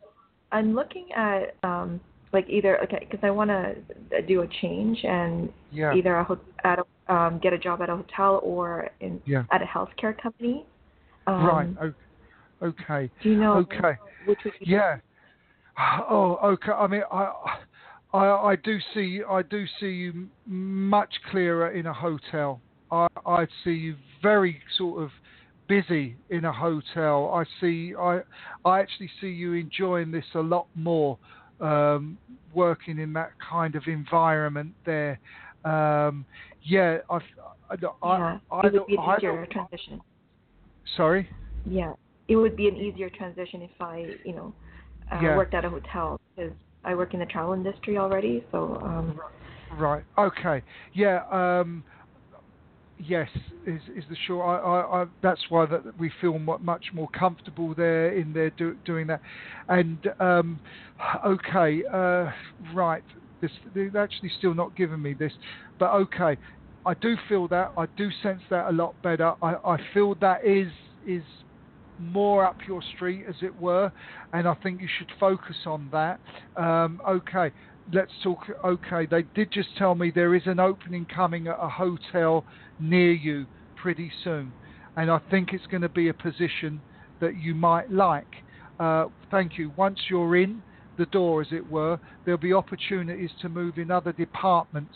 S5: I'm looking at um, like either okay because I want to do a change and
S2: Yeah.
S5: either a ho- at a, um, get a job at a hotel or in
S2: Yeah.
S5: at a healthcare company. Um,
S2: right. Okay.
S5: Do you know
S2: Okay.
S5: which would
S2: Yeah. Oh, okay. I mean, I, I, I do see, I do see you much clearer in a hotel. I, I see you very sort of busy in a hotel. I see, I, I actually see you enjoying this a lot more, um, working in that kind of environment there. Um, yeah, I, I, I,
S5: yeah, it would be an easier transition.
S2: sorry.
S5: Yeah, it would be an easier transition if I, you know, uh,
S2: Yeah.
S5: worked at a hotel because I work in the travel industry already. So, um,
S2: Right. Okay. Yeah. Um, yes. Is is the short? I, I, I, that's why that we feel much more comfortable there in there do, doing that. And um, okay. Uh, right. This they've actually still not given me this, but okay. I do feel that. I do sense that a lot better. I, I feel that is is more up your street, as it were, and I think you should focus on that. Um, okay, let's talk. Okay, they did just tell me there is an opening coming at a hotel near you pretty soon, and I think it's going to be a position that you might like. Uh, thank you. Once you're in the door, as it were, there'll be opportunities to move in other departments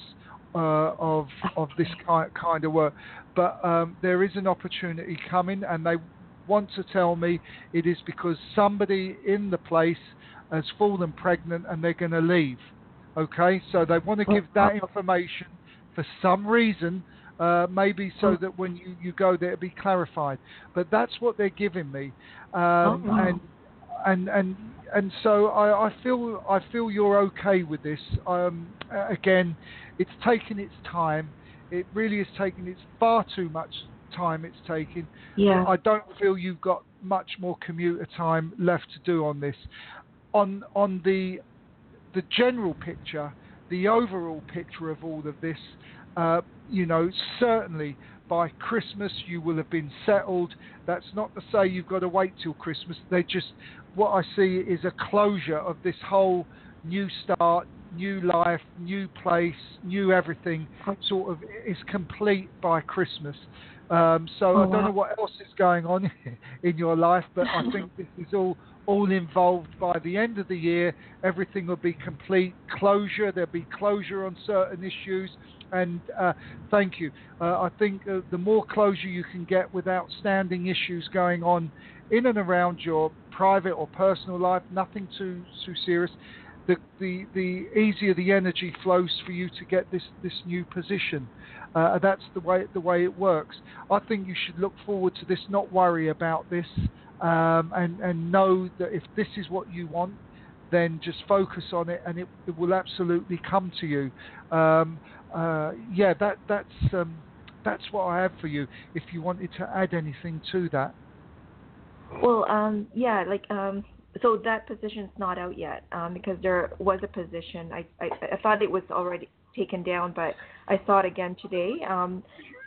S2: uh, of of this kind kind of work. But um, there is an opportunity coming, and they want to tell me it is because somebody in the place has fallen pregnant and they're going to leave. Okay, so they want to give that information for some reason, uh, maybe so that when you, you go there it'll be clarified. But that's what they're giving me, um,
S5: Oh.
S2: and and and and so I, I feel I feel you're okay with this. Um, uh, again, it's taking its time. It really is taking it's far too much time it's taking.
S5: yeah,
S2: I don't feel you've got much more commuter time left to do on this. On on the the general picture, the overall picture of all of this, uh, you know, certainly by Christmas you will have been settled. That's not to say you've got to wait till Christmas. They just what I see is a closure of this whole new start, new life, new place, new everything, sort of is complete by Christmas. Um, so
S5: Oh,
S2: I don't
S5: wow.
S2: know what else is going on <laughs> in your life, but I think <laughs> this is all all involved by the end of the year. Everything will be complete closure. There'll be closure on certain issues, and uh, thank you. Uh, I think uh, the more closure you can get with outstanding issues going on in and around your private or personal life, nothing too too serious. The, the the easier the energy flows for you to get this this new position. Uh, that's the way the way it works. I think you should look forward to this, not worry about this, um, and and know that if this is what you want, then just focus on it, and it, it will absolutely come to you. Um, uh, yeah, that that's um, that's what I have for you. If you wanted to add anything to that,
S5: Well, um, yeah, like um, so that position's not out yet um, because there was a position. I, I I thought it was already taken down, but I saw it again today. Um,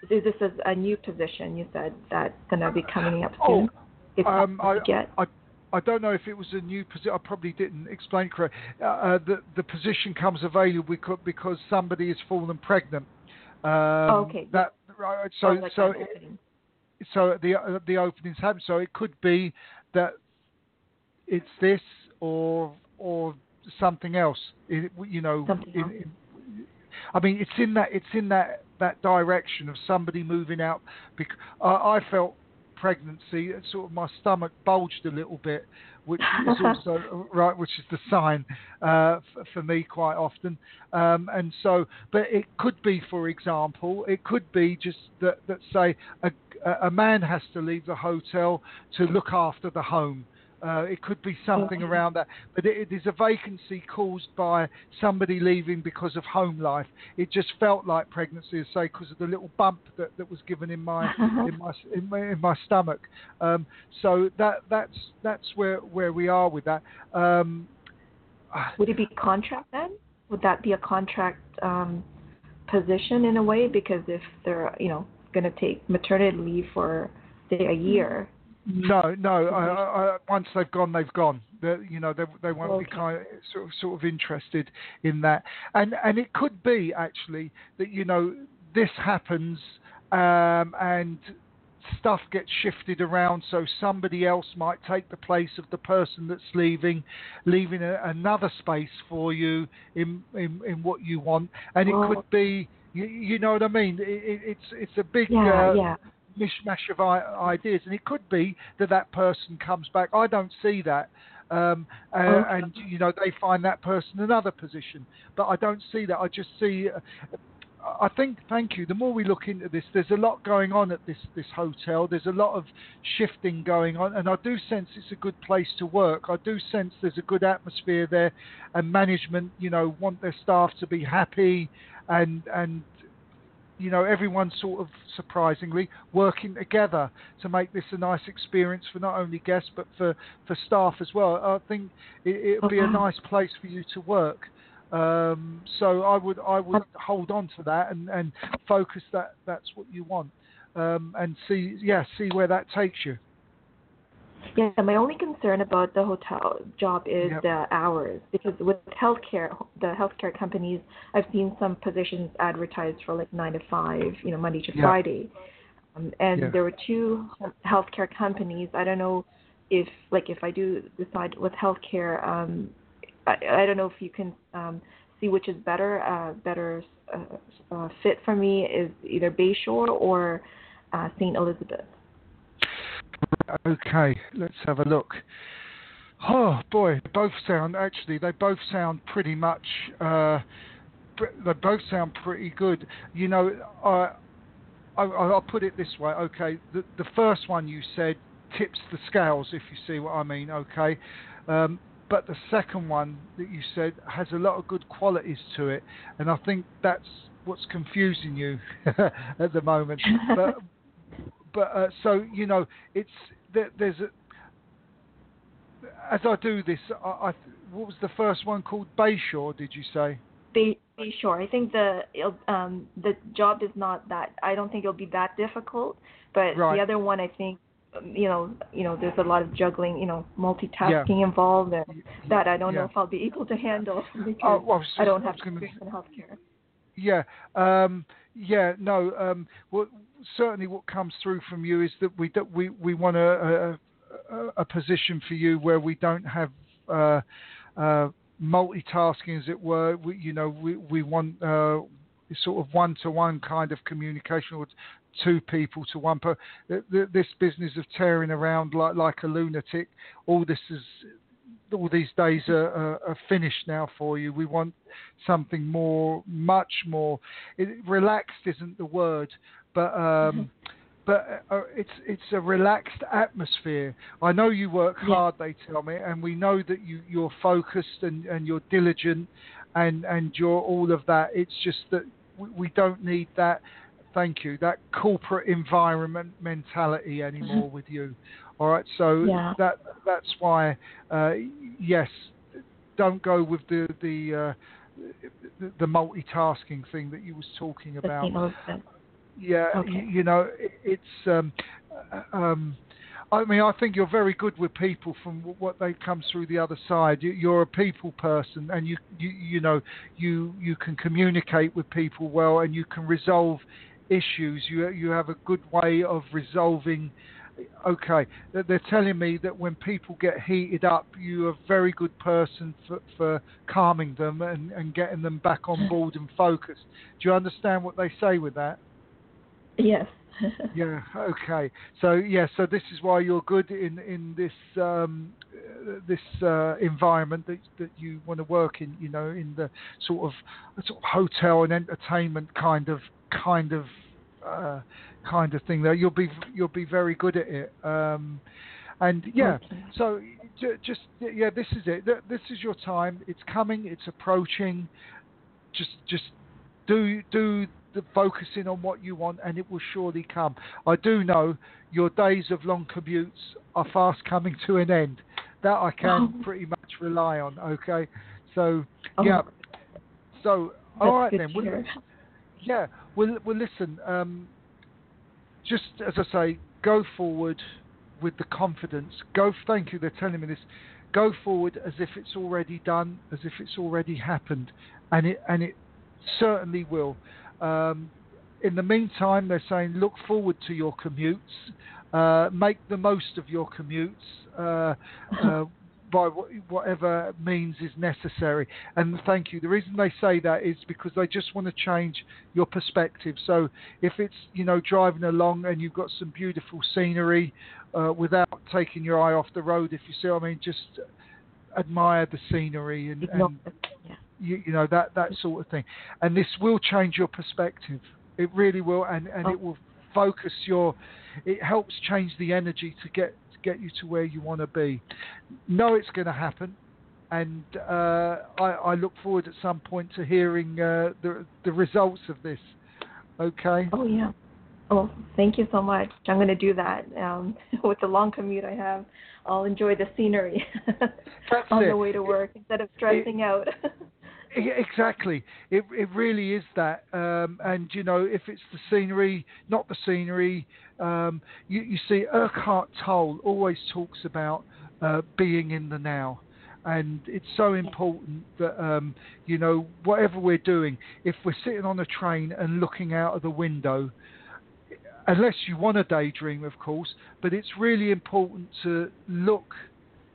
S5: this is a new position. You said that's gonna be coming up soon. if
S2: um,
S5: I
S2: I,
S5: get.
S2: I I don't know if it was a new position. I probably didn't explain correctly. Uh, uh, the the position comes available because, because somebody has fallen pregnant. Um,
S5: Oh, okay.
S2: That right. So
S5: Oh, like
S2: so
S5: opening.
S2: so the uh, the openings happen. So it could be that it's this or or something else. It, you know,
S5: else.
S2: in- I mean, it's in that it's in that that direction of somebody moving out. Because I, I felt pregnancy, uh, sort of my stomach bulged a little bit, which is <laughs> also right, which is the sign uh, f- for me quite often. Um, and so, but it could be, for example, it could be just that that say a, a man has to leave the hotel to look after the home. Uh, it could be something around that, but it, it is a vacancy caused by somebody leaving because of home life. It just felt like pregnancy, say, because of the little bump that, that was given in my in my in my, in my stomach. Um, so that that's that's where where we are with that. Um,
S5: Would it be contract then? Would that be a contract um, position in a way? Because if they're, you know, going to take maternity leave for say a year.
S2: No, no. I, I, once they've gone, they've gone. They, you know, they they won't be kind of, sort of sort of interested in that. And and it could be actually that you know this happens um, and stuff gets shifted around, so somebody else might take the place of the person that's leaving, leaving a, another space for you in, in in what you want. And it could be. You, you know what I mean? It, it's it's a big
S5: Yeah,
S2: uh,
S5: yeah.
S2: Mishmash of ideas, and it could be that that person comes back. I don't see that, um, uh,
S5: Okay.
S2: and you know they find that person another position, but I don't see that. I just see. Uh, I think, thank you. The more we look into this, there's a lot going on at this this hotel. There's a lot of shifting going on, and I do sense it's a good place to work. I do sense there's a good atmosphere there, and management, you know, want their staff to be happy, and and you know, everyone sort of surprisingly working together to make this a nice experience for not only guests but for, for staff as well. I think it, it'll be a nice place for you to work. Um, so I would I would hold on to that and, and focus that that's what you want um, and see yeah see where that takes you.
S5: Yeah, my only concern about the hotel job is
S2: Yep.
S5: the hours because with healthcare, the healthcare companies, I've seen some positions advertised for like nine to five, you know, Monday to
S2: Yeah.
S5: Friday, um, and
S2: Yeah.
S5: there were two healthcare companies. I don't know if like if I do decide with healthcare, um, I, I don't know if you can um, see which is better, uh, better uh, uh, fit for me is either Bayshore or uh, St. Elizabeth.
S2: Okay, let's have a look. Oh boy, both sound actually they both sound pretty much uh, they both sound pretty good. You know, I, I I'll put it this way. Okay, the the first one you said tips the scales, if you see what I mean. Okay, um, but the second one that you said has a lot of good qualities to it, and I think that's what's confusing you <laughs> at the moment. <laughs> But but uh, so you know, it's there, there's a. As I do this, I, I what was the first one called Bayshore? Did you say?
S5: Sure. I think the it'll, um the job is not that. I don't think it'll be that difficult. But
S2: Right.
S5: the other one, I think you know, you know, there's a lot of juggling, you know, multitasking yeah. involved, and that I don't yeah. know if I'll be able to handle <laughs> because uh, well, I, just, I, don't have experience in healthcare.
S2: Yeah, um, yeah, no. Um, well, certainly, what comes through from you is that we do, we we want a, a, a position for you where we don't have. Uh, uh, multitasking, as it were. We, you know, we we want uh, sort of one-to-one kind of communication, or two people to one. This business of tearing around like like a lunatic, all this is. All these days are, are, are finished now for you. We want something more, much more. It, relaxed isn't the word, but um, but uh, it's it's a relaxed atmosphere. I know you work hard, they tell me, and we know that you you're focused and, and you're diligent, and and you're all of that. It's just that we, we don't need that. Thank you. That corporate environment mentality anymore with you. All right. So yeah. that that's why uh, yes, don't go with the the. Uh, the, the multitasking thing that you was talking about. Yeah, okay. you, you know, it's. Um, uh, um, I mean, I think you're very good with people from what they come through the other side. You're a people person, and you, you, you know, you you can communicate with people well, and you can resolve issues. You you have a good way of resolving. Okay, they're telling me that when people get heated up, you're a very good person for, for calming them and, and getting them back on board and focused. Do you understand what they say with that?
S5: Yes. <laughs>
S2: yeah. Okay. So yeah. So this is why you're good in in this um, this uh, environment that that you want to work in. You know, in the sort of sort of hotel and entertainment kind of kind of uh, kind of thing. There, you'll be you'll be very good at it. Um, and yeah. Okay. So just yeah, this is it. This is your time. It's coming. It's approaching. Just just do do focusing on what you want, and it will surely come. I do know your days of long commutes are fast coming to an end. That I can oh. pretty much rely on. Okay, so oh. yeah, so all right then. Well, yeah, well, well listen. Um, just as I say, go forward with the confidence. Go. Thank you. They're telling me this. Go forward as if it's already done, as if it's already happened, and it and it certainly will. Um, in the meantime, they're saying look forward to your commutes, uh, make the most of your commutes uh, uh, <laughs> by whatever means is necessary. And thank you. The reason they say that is because they just want to change your perspective. So if it's you know driving along and you've got some beautiful scenery uh, without taking your eye off the road, if you see what I mean, just admire the scenery and, and you, you, know that that sort of thing. And this will change your perspective. It really will and and oh. it will focus your it helps change the energy to get to get you to where you want to be. Know it's going to happen and uh, I, I, look forward at some point to hearing uh, the the results of this okay?
S5: Oh yeah. Oh thank you so much. I'm going to do that um, <laughs> with the long commute i have. I'll enjoy the scenery <laughs> on it. the way to work instead of stressing it, out. <laughs>
S2: exactly. It it really is that. Um, and you know, if it's the scenery, not the scenery, um, you, you see, Eckhart Tolle always talks about uh, being in the now. And it's so important that um, you know whatever we're doing, if we're sitting on a train and looking out of the window, unless you want a daydream, of course, but it's really important to look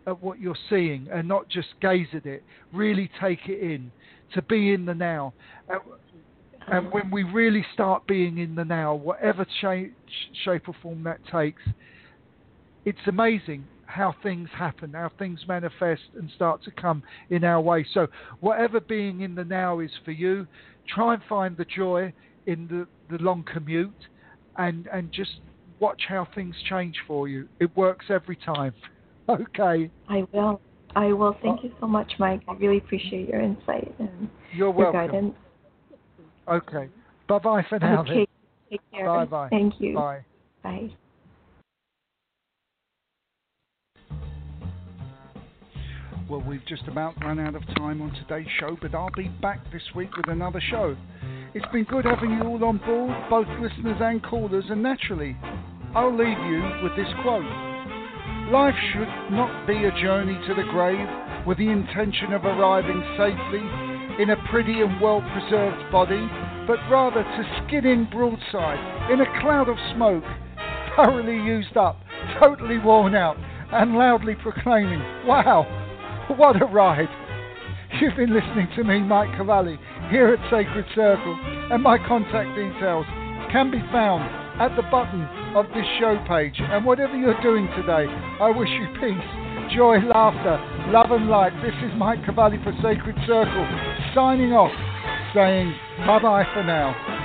S2: at what you're seeing and not just gaze at it. Really take it in, to be in the now. And when we really start being in the now, whatever shape, shape or form that takes, it's amazing how things happen, how things manifest and start to come in our way. So, whatever being in the now is for you, try and find the joy in the, the long commute and and just watch how things change for you. It works every time. <laughs> Okay.
S5: I will. I will. Thank oh. you so much, Mike. I really appreciate your insight and
S2: You're
S5: your
S2: welcome.
S5: guidance.
S2: Okay. Bye bye for now.
S5: Okay. Take care.
S2: Bye bye.
S5: Thank you.
S2: Bye.
S5: Bye.
S2: Well, we've just about run out of time on today's show, but I'll be back this week with another show. It's been good having you all on board, both listeners and callers, and naturally, I'll leave you with this quote. Life should not be a journey to the grave with the intention of arriving safely in a pretty and well preserved body, but rather to skin in broadside in a cloud of smoke, thoroughly used up, totally worn out, and loudly proclaiming, Wow, what a ride! You've been listening to me, Mike Cavalli, here at Sacred Circle, and my contact details can be found at the bottom of this show page. And whatever you're doing today, I wish you peace, joy, laughter, love, and light. This is Mike Cavalli for Sacred Circle, signing off, saying bye bye for now.